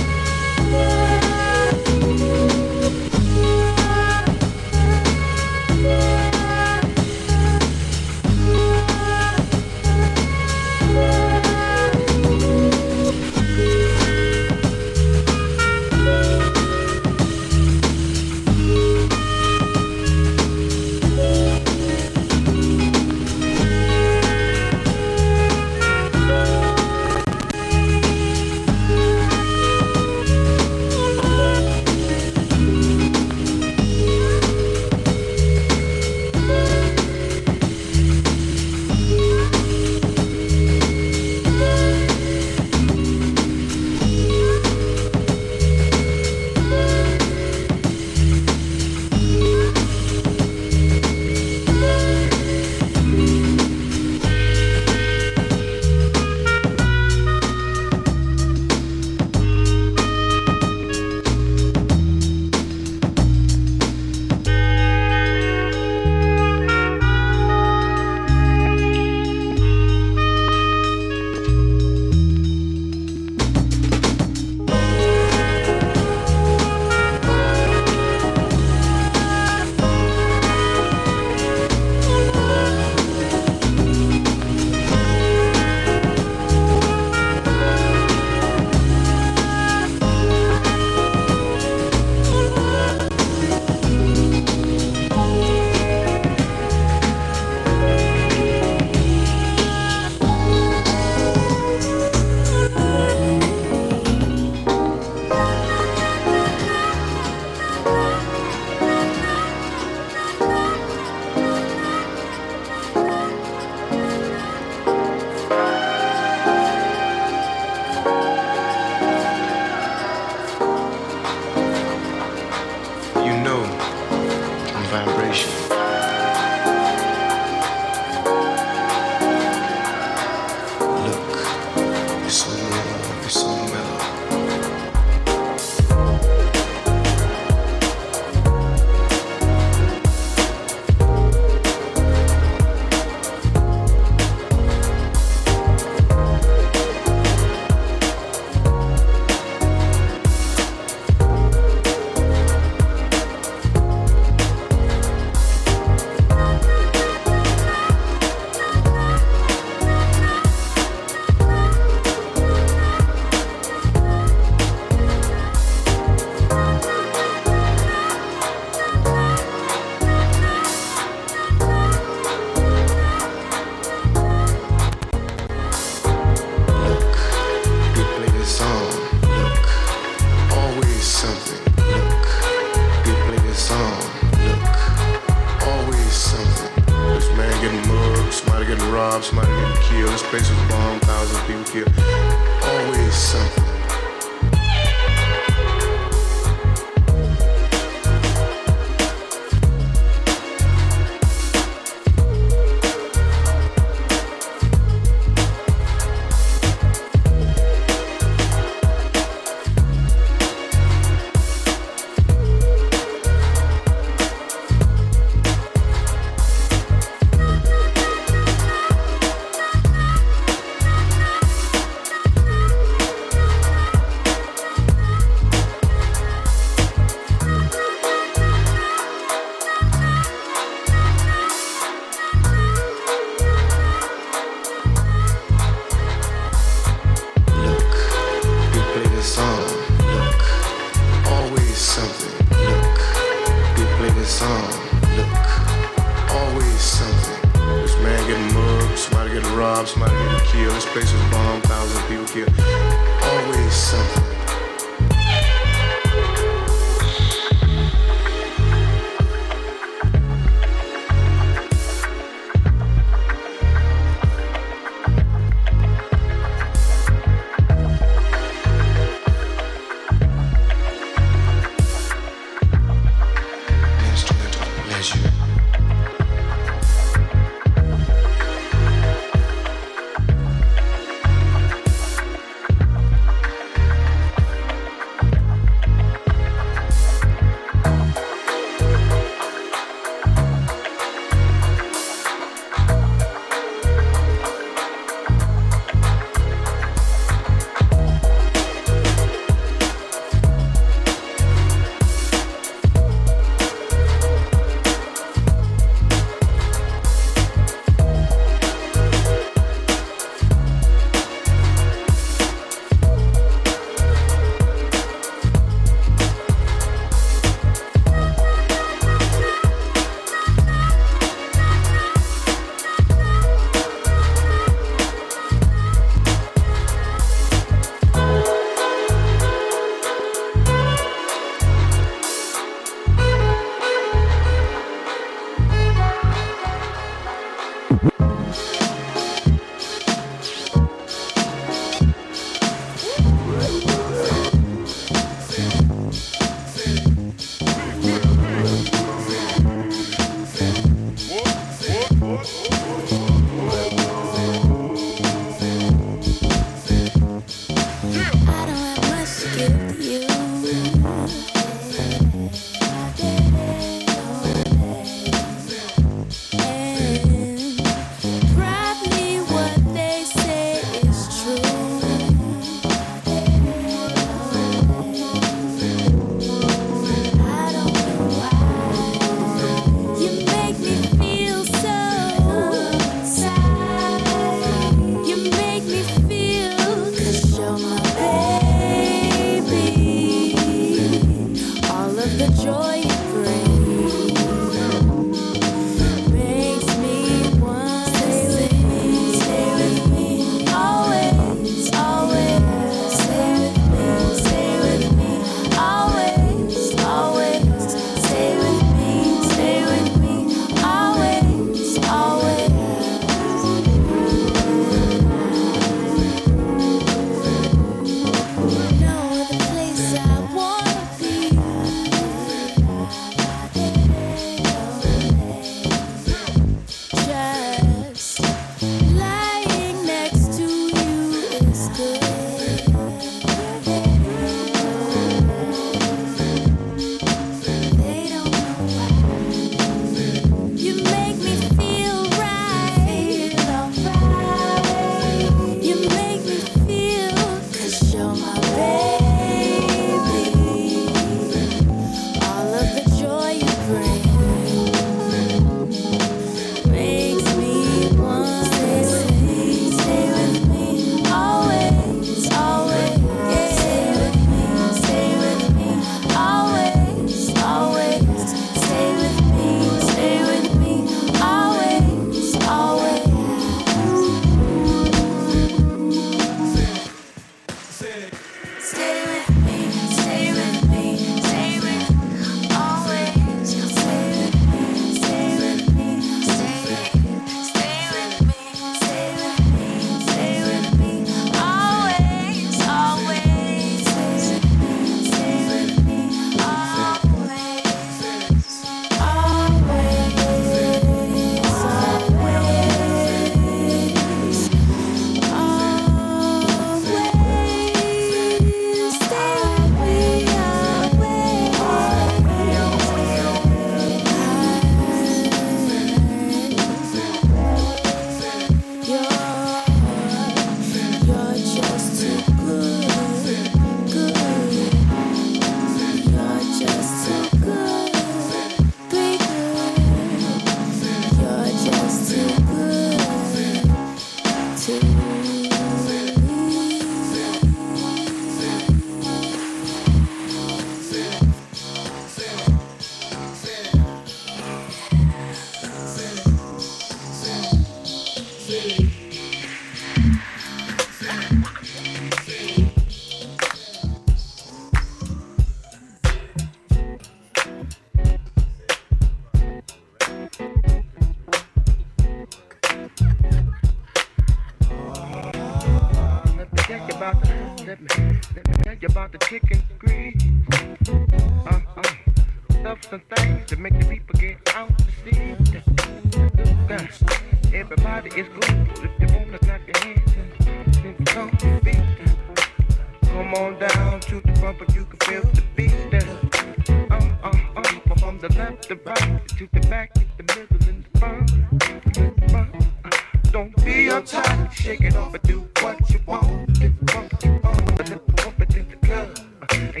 The,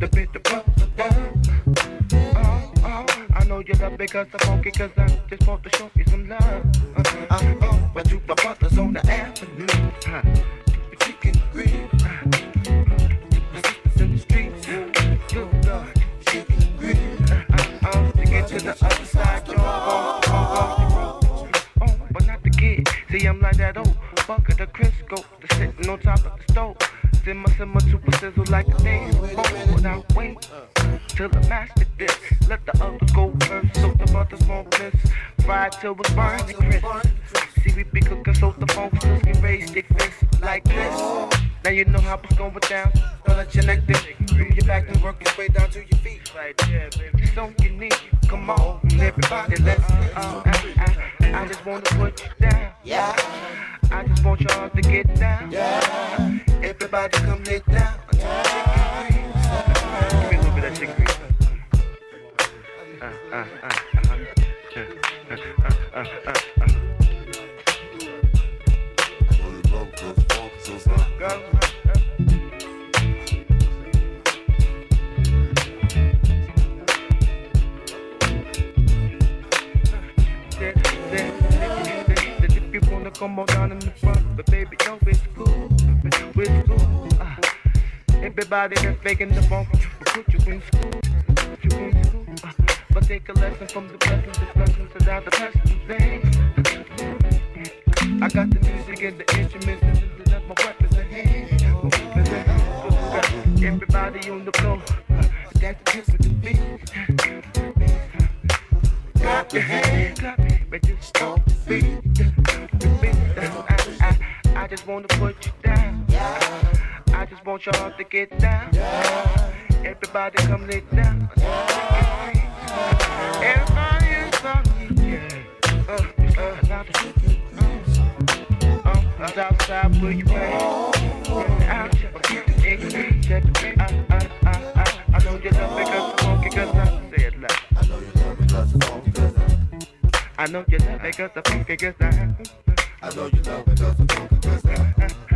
the the I know you love I just want to show you some love. Uh, uh, my brothers on the avenue. Uh, the. Uh, in the streets. Uh, uh, uh, to get to the other side, but not the kid. See, I'm like that old bucket of Crisco that's sitting on top of the stove. Simmer, simmer, super sizzle like a damn phone. I wait till the master this. Let the others go first, so the butters won't miss. Fried till it's burning crisp. See, we be cooking so the folks can raise their fists like this. Now you know how it's going down. Don't let your neck dip. From your back and work your way down to your feet. Right there, baby. So you need, come on, everybody, let's. Uh, I, I, I just wanna put you down. Yeah. I just want y'all to get down. Yeah. Everybody come lay down. Give me a little bit of chicken grease. Uh, uh, uh, uh-huh. Uh, uh, uh, uh, uh. Go. If you wanna come on down in the front, but baby, no, it's cool. It's cool. Uh, everybody that's faking the funk, put you in school. Put you in school. Uh, but take a lesson from the blessings, the blessings without the blessings. I got the music and the instruments, and that's my weapons in hand. My weapons in hand. Everybody on the floor, that's the of the beat. Clap your hands, clap, but just beat. The beat. I, I, I just wanna put you down. I just want y'all to get down. Everybody come lay down. Everybody is on me, yeah. Uh, uh, the uh, outside where you play. Out, check it, check it, uh, uh, uh, uh. I know you love me cause I'm funky cause I said. I know you love me cause I'm funky cause I I know you love me cause I'm funky cause I I know you love me cause I'm funky cause I I know you love me cause I'm funky cause I I know you love me cause I'm funky cause I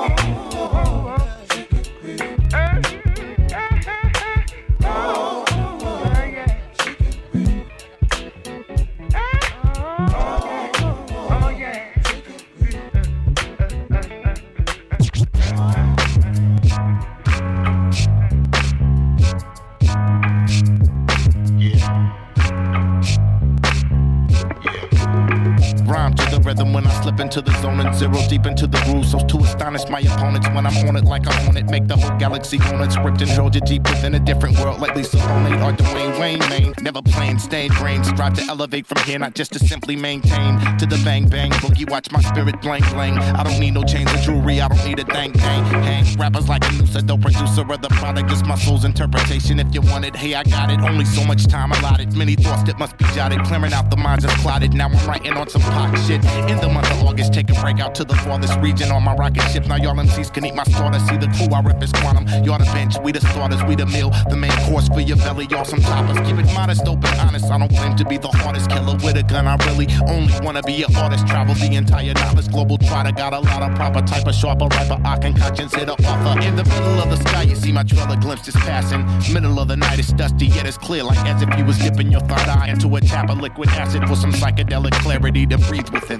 rhythm when I slip into the zone and zero deep into the groove. So to astonish my opponents when I'm on it like I own it. Make the whole galaxy on it. Ripped and held you deep within a different world like Lisa Bonet or Dwayne Wayne Main. Never playing, staying brain. Strive to elevate from here, not just to simply maintain. To the bang bang boogie, watch my spirit blank blank. I don't need no chains of jewelry, I don't need a thang thang. Hang rappers like a noose, no producer of the product. Just my soul's interpretation. If you want it, hey, I got it. Only so much time allotted. Many thoughts that must be jotted. Clearing out the minds that's clotted. Now I'm writing on some pot shit. In the month of August, take a break out to the farthest region on my rocket ship. Now y'all MCs can eat my starter. See the crew I rip is quantum. Y'all the bench, we the starters, we the meal. The main course for your belly, y'all some toppers. Keep it modest, open, honest. I don't claim to be the hardest killer with a gun. I really only wanna be an artist. Travel the entire novice. Global trotter. Got a lot of proper type of sharper rapper. I can a author. In the middle of the sky, you see my trailer glimpse is passing. Middle of the night, it's dusty, yet it's clear. Like as if you was dipping your third eye into a tap of liquid acid for some psychedelic clarity to breathe within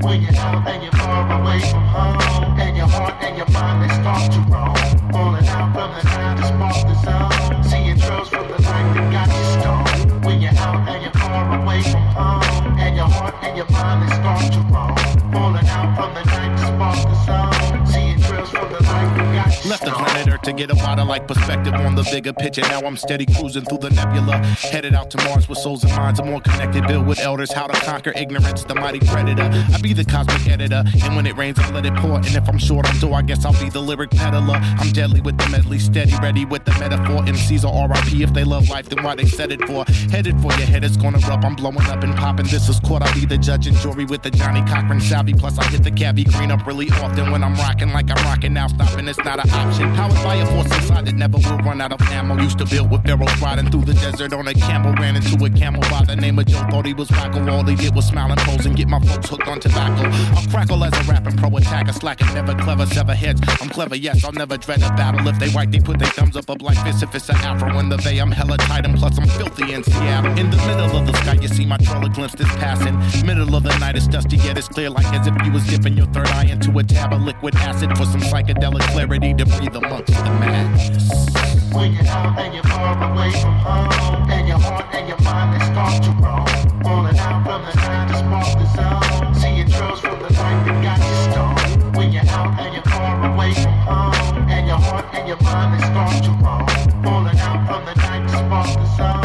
when you're out you're far away from home, and your heart and your mind they start to falling out from the spark the zone, trails from the light that got you. When you're out and you're far away from home, and your heart and your mind they start to falling out from the spark the zone. Left the planet to get a wider like perspective on the bigger picture. Now I'm steady cruising through the nebula. Headed out to Mars with souls and minds are more connected. Built with elders, how to conquer ignorance, the mighty predator. I be the cosmic editor, and when it rains, I let it pour. And if I'm short on dough, I guess I'll be the lyric peddler. I'm deadly with the medley, steady, ready with the metaphor. MCs are RIP if they love life, then why they set it for? Headed for your head, it's gonna rub. I'm blowing up and popping. This is court. I'll be the judge and jury with the Johnnie Cochran savvy. Plus, I hit the cabbie green up really often when I'm rocking like I'm rocking now. Stopping, it's not an option. By a force inside that never will run out of ammo. Used to build with barrels riding through the desert on a camel. Ran into a camel by the name of Joe. Thought he was Rocco. All he did was smile and pose and get my folks hooked on tobacco. I'll crackle as a rapping pro attacker. Slacking, never clever, sever heads. I'm clever, yes, I'll never dread a battle. If they white, they put their thumbs up up like this. If it's an afro in the bay, I'm hella tight and plus I'm filthy in Seattle. In the middle of the sky, you see my troller glimpse this passing. Middle of the night, it's dusty, yet it's clear like as if you was dipping your third eye into a tab of liquid acid for some psychedelic clarity to breathe amongst the madness. When you're out and you're far away from home, and your heart and your mind they start to roam. Falling out from the night to spark the zone. Seeing trails from the night that got you stoned. When you're out and you're far away from home, and your heart and your mind they start to roam. Falling out from the night to spark the zone.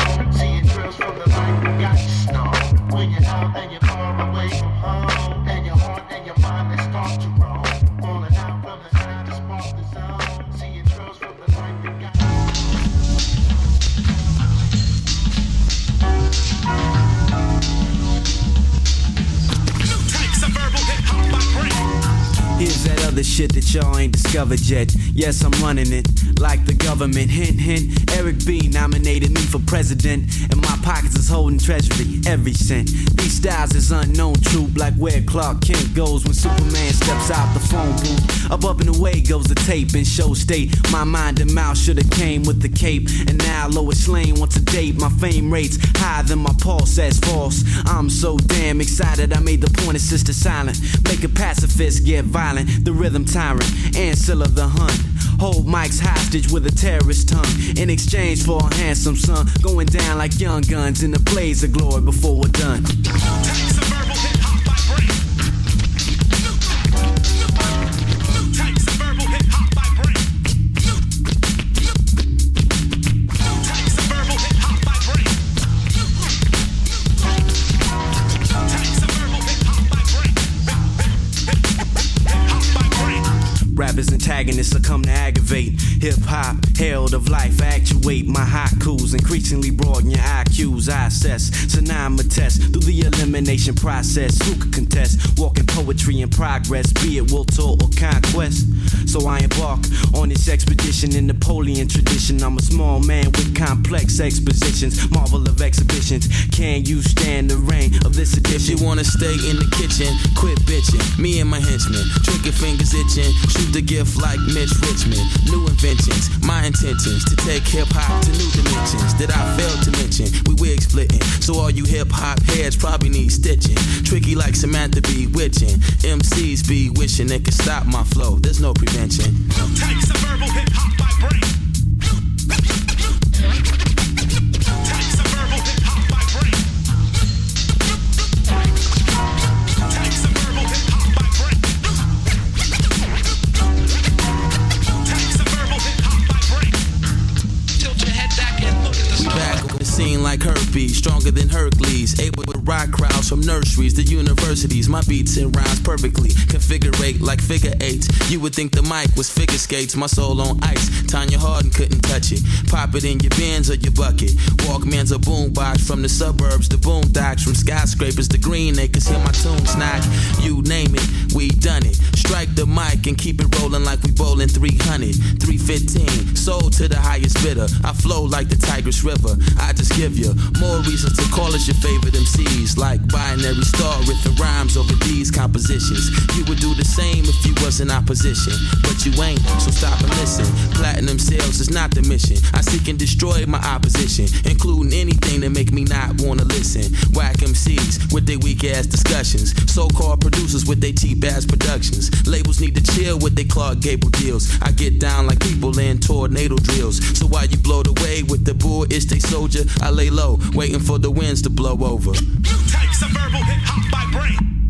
That other shit that y'all ain't discovered yet. Yes, I'm running it like the government. Hint, hint. Eric B nominated me for president, and my pockets is holding treasury every cent. These styles is unknown, troop like where Clark Kent goes when Superman steps out the phone booth. Up, up, and away goes the tape and show state. My mind and mouth should've came with the cape, and now Lois Lane wants a date. My fame rates higher than my pulse says false. I'm so damn excited, I made the point of sister silent. Make a pacifist get violent. The rhythm tyrant, Ancilla the Hun. Hold mics hostage with a terrorist tongue in exchange for a handsome son. Going down like young guns in a blaze of glory before we're done. Rappers antagonists succumb to aggravate. Hip hop, held of life, actuate my haikus. Increasingly broaden your IQs. I assess, so now I'm a test through the elimination process. Who could contest? Walking poetry in progress, be it will tour or conquest. So I embark on this expedition in Napoleon tradition. I'm a small man with complex expositions, marvel of exhibitions. Can you stand the rain of this edition? If you wanna stay in the kitchen, quit bitching. Me and my henchmen, trigger fingers itching. Shoot the gift like Mitch Richmond. New inventions, my intentions to take hip hop to new dimensions that I failed to mention. We wig splitting, so all you hip hop heads probably need stitching. Tricky like Samantha be witching. MCs be wishing they could stop my flow. There's no prevention. Takes verbal hip hop vibrate. Takes scene like herpes, stronger than Hercules. Able to rock crowds from nurseries to universities. My beats and rhymes perfectly configurate like figure eights. You would think the mic was figure skates, my soul on ice. Tonya Harding couldn't touch it. Pop it in your bins or your bucket. Walkman's a boombox from the suburbs to boondocks, from skyscrapers to green acres. Hear my tunes knock, you name it, we done it. Strike the mic and keep it rolling like we bowling 300, 315. Sold to the highest bidder. I flow like the Tigris River. I just give you more reasons to call us your favorite MCs, like binary star riffing rhymes over these compositions. You would do the same if you was in opposition, but you ain't. So stop and listen. Platinum sales is not the mission. I seek and destroy my opposition, including anything that make me not wanna listen. Whack MCs with their weak ass discussions. So-called producers with their cheap ass productions. Labels need to chill with their Clark Gable deals. I get down like people in tornado drills. So while you blow the way with the bull, it's they soldier. I lay low, waiting for the winds to blow over. Takes a verbal hip hop vibrate. I'm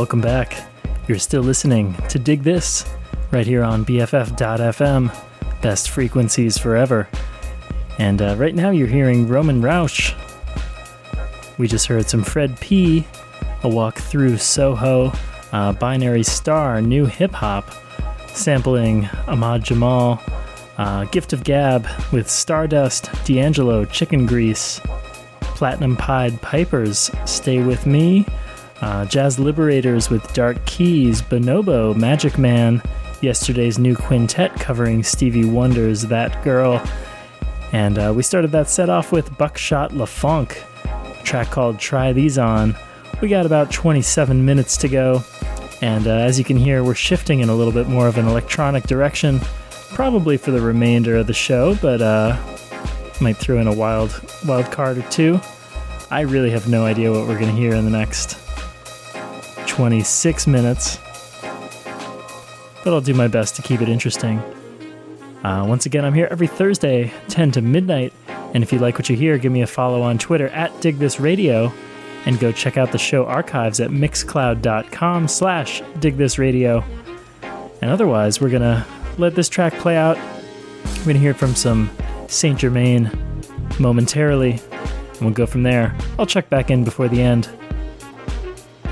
welcome back. You're still listening to Dig This right here on BFF.FM, best frequencies forever. And uh, right now you're hearing Roman Rausch. We just heard some Fred P, A Walk Through Soho, uh, Binary Star, New Hip Hop, sampling Ahmad Jamal, uh, Gift of Gab with Stardust, D'Angelo, Chicken Grease, Platinum Pied Pipers, Stay With Me, uh, Jazz Liberators with Dark Keys, Bonobo, Magic Man, yesterday's new quintet covering Stevie Wonder's That Girl. And uh, we started that set off with Buckshot LeFonque, a track called Try These On. We got about 27 minutes to go, and uh, as you can hear, we're shifting in a little bit more of an electronic direction, probably for the remainder of the show, but uh, might throw in a wild wild card or two. I really have no idea what we're going to hear in the next 26 minutes, but I'll do my best to keep it interesting. Uh, once again, I'm here every Thursday, 10 to midnight, and if you like what you hear, give me a follow on Twitter at DigThisRadio, and go check out the show archives at mixcloud.com slash digthisradio. And otherwise, we're gonna let this track play out. We're gonna hear from some Saint Germain momentarily, and we'll go from there. I'll check back in before the end.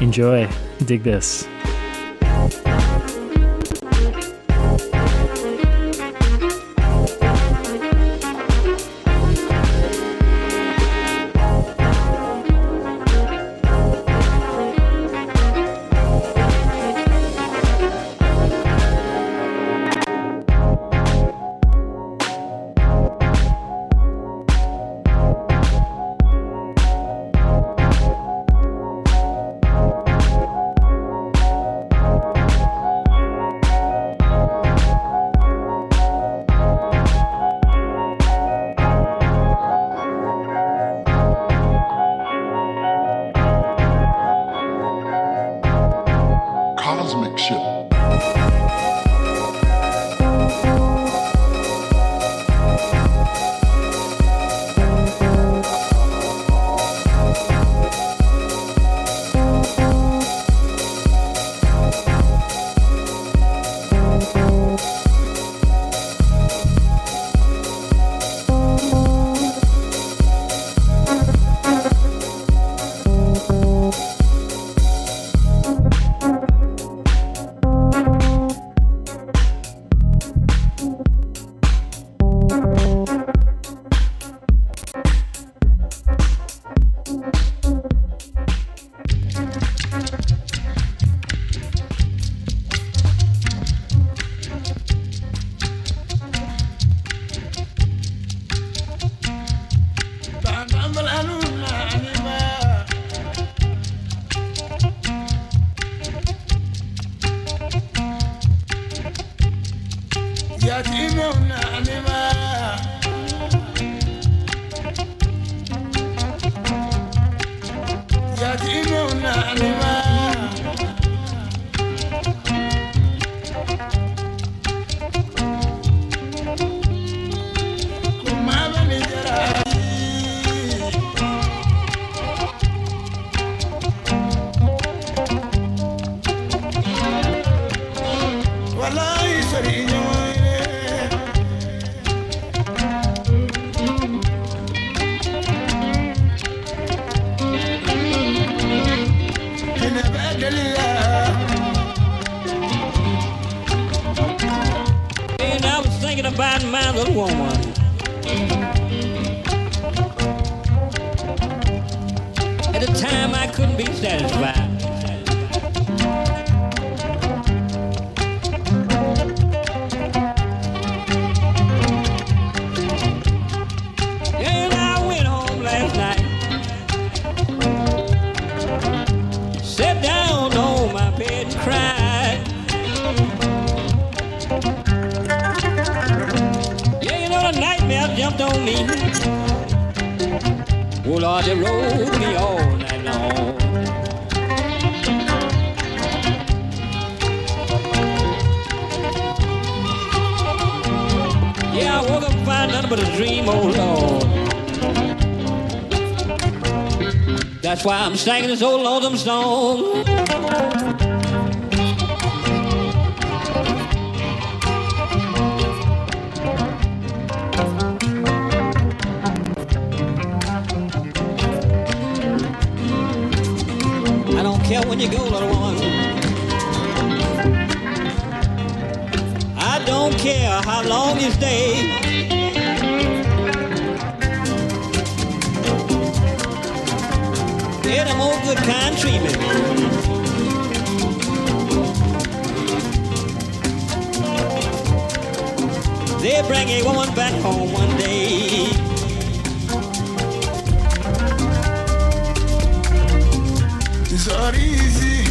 Enjoy. Dig this. Sat down on my bed and. Yeah, you know the nightmare jumped on me. Oh Lord, rolled me all night long. Yeah, I woke up but a dream, oh Lord. That's why I'm singing this old lonesome song. I don't care when you go, little one. I don't care how long you stay. All good countrymen. They bring a woman back home one day. It's not easy.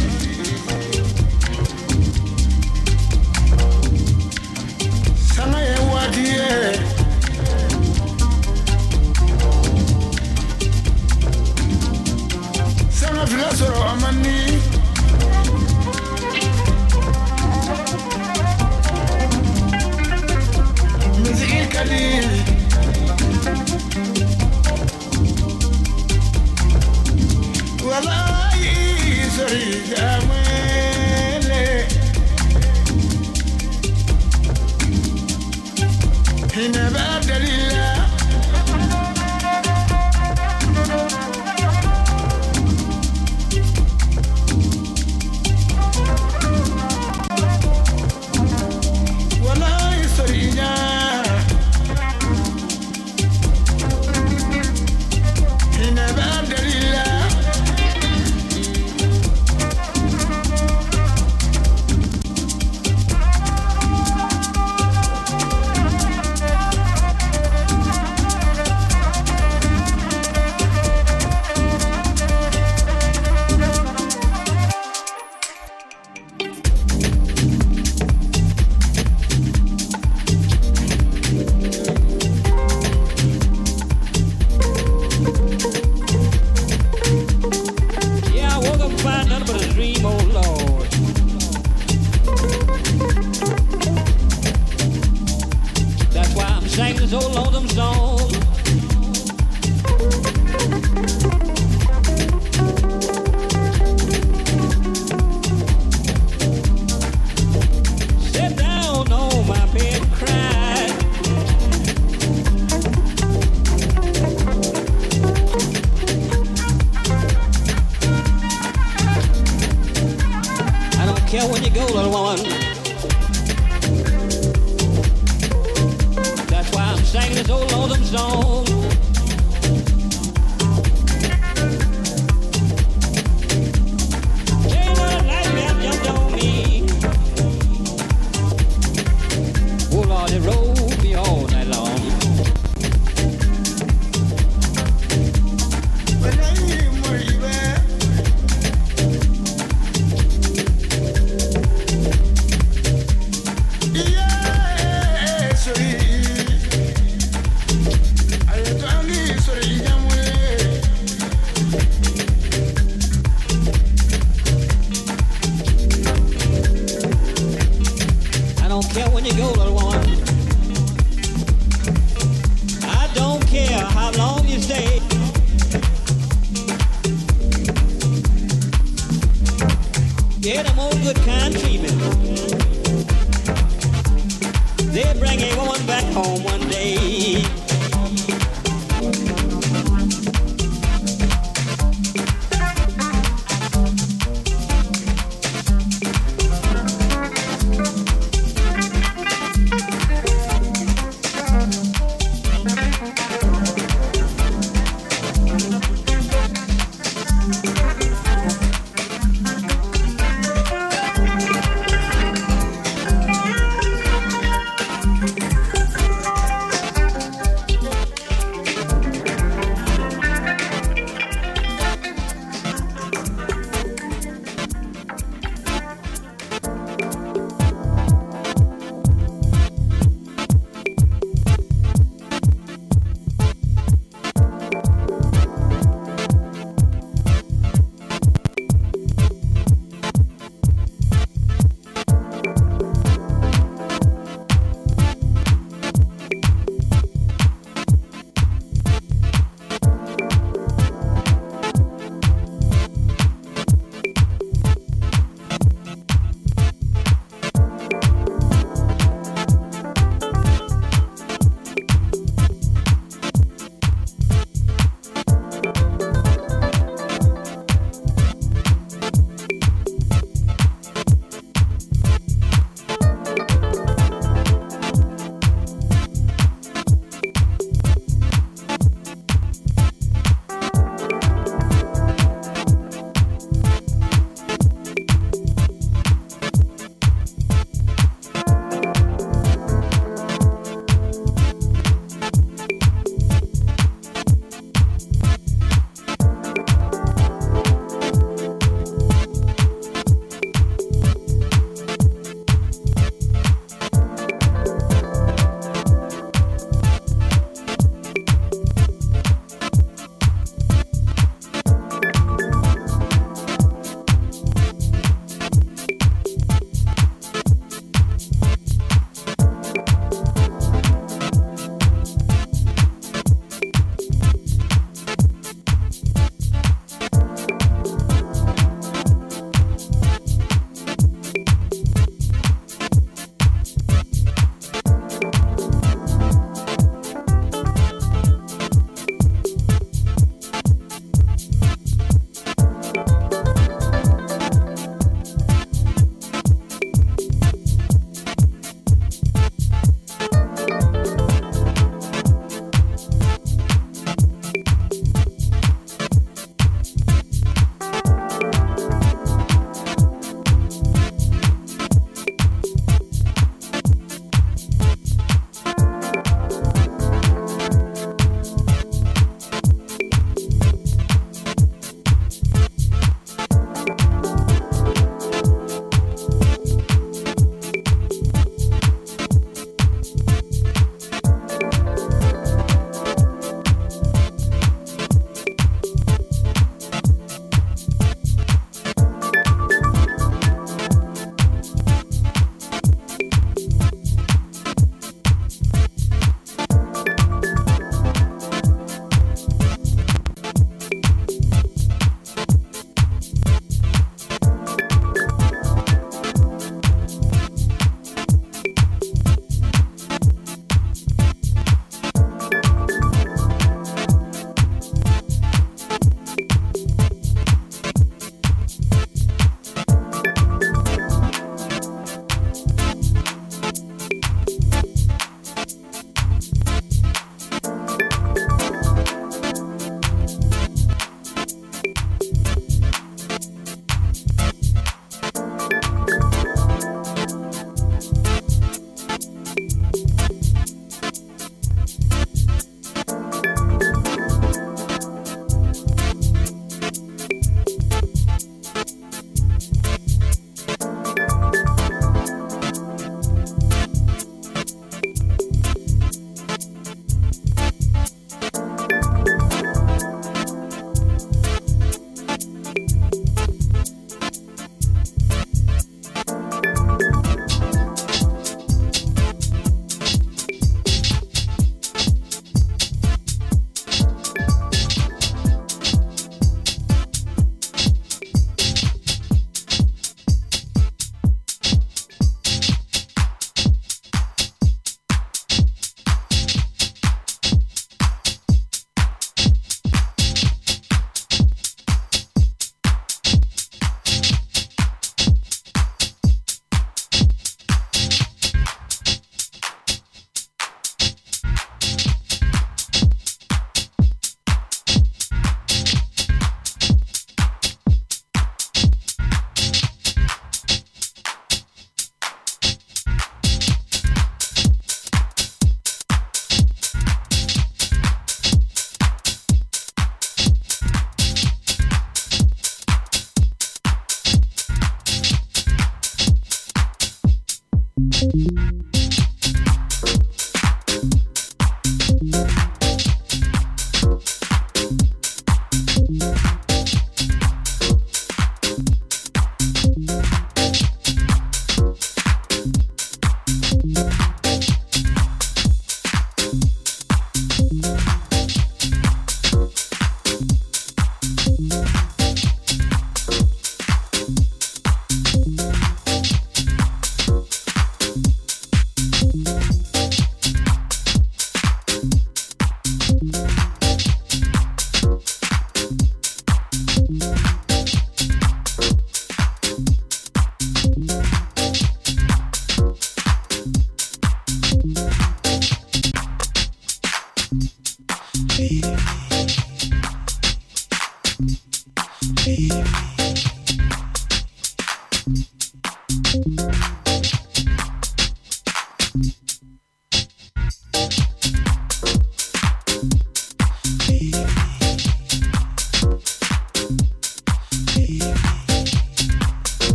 All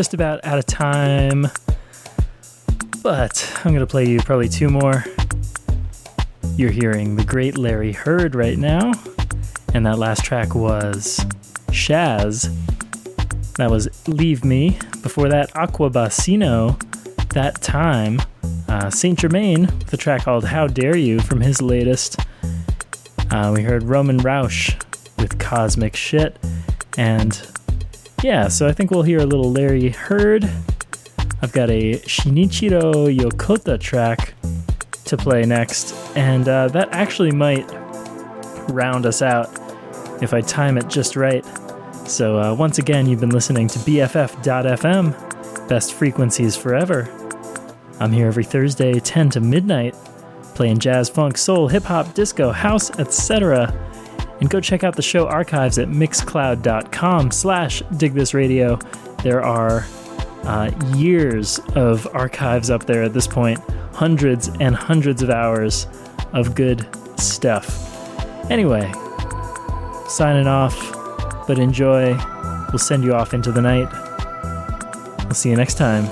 just about out of time, but I'm going to play you probably two more. You're hearing the great Larry Heard right now, and that last track was Shaz. That was Leave Me. Before that, Aqua Bassino, That Time. Uh, Saint Germain, with a track called How Dare You from his latest. Uh, we heard Roman Rausch with Cosmic Shit, and yeah, so I think we'll hear a little Larry Heard. I've got a Shinichiro Yokota track to play next, and uh, that actually might round us out if I time it just right. So, uh, once again, you've been listening to BFF.FM, best frequencies forever. I'm here every Thursday, 10 to midnight, playing jazz, funk, soul, hip hop, disco, house, etc and go check out the show archives at mixcloud.com slash digthisradio there are Uh, years of archives up there at this point, hundreds and hundreds of hours of good stuff. Anyway, signing off, but enjoy. We'll send you off into the night. We'll see you next time.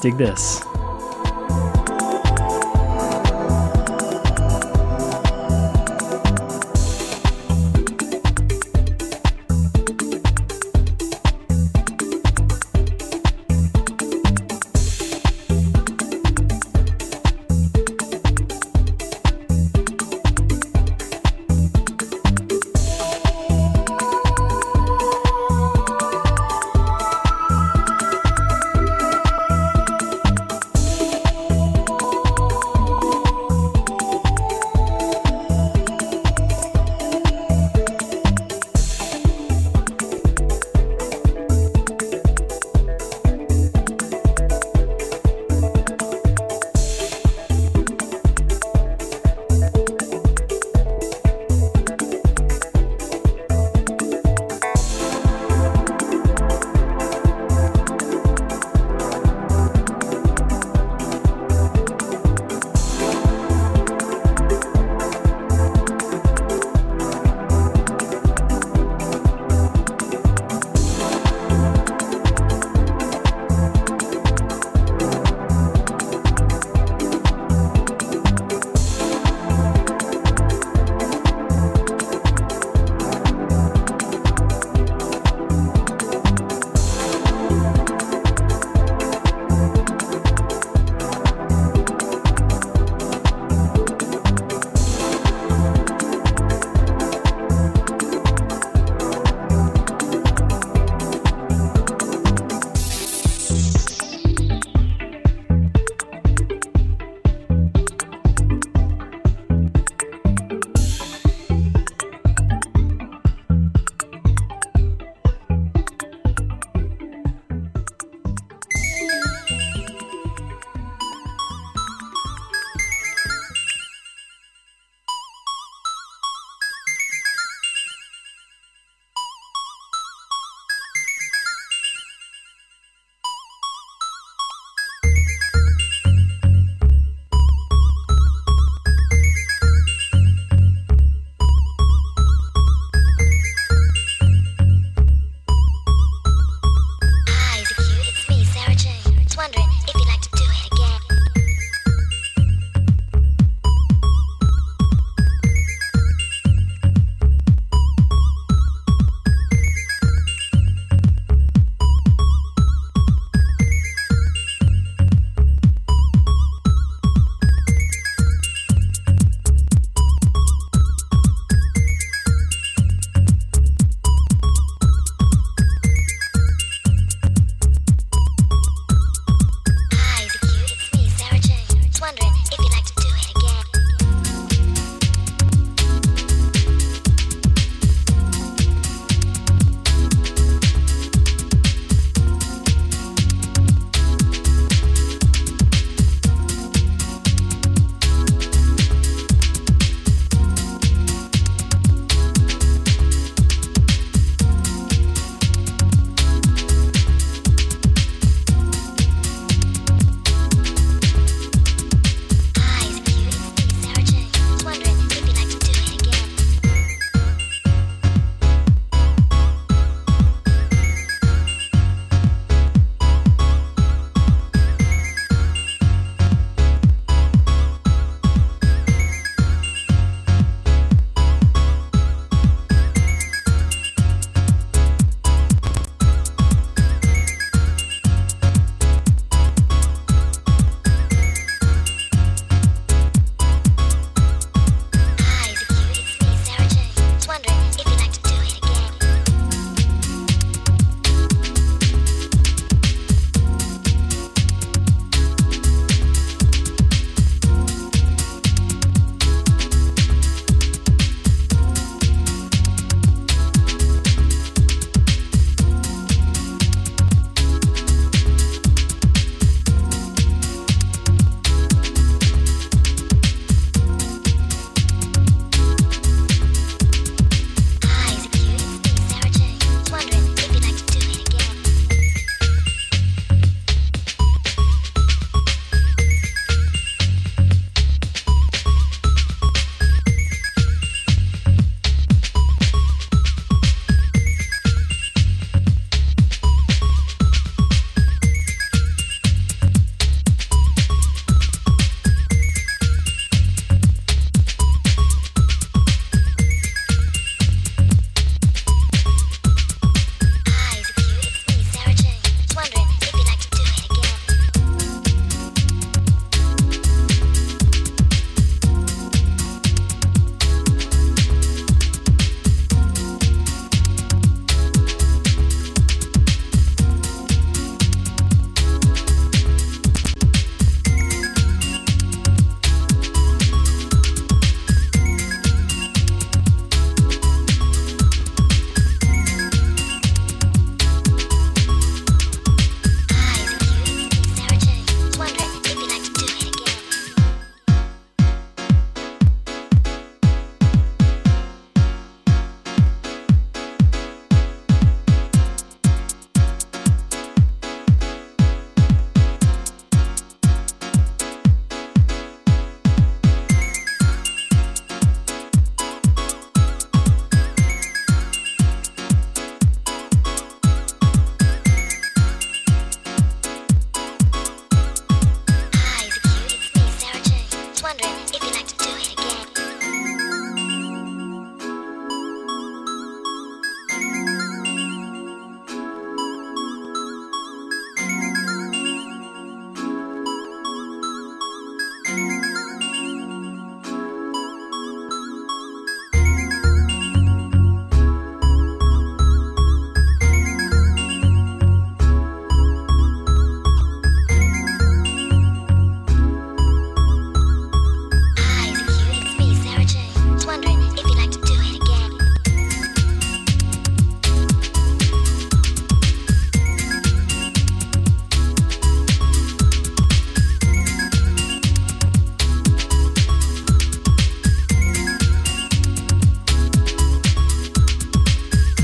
Dig this.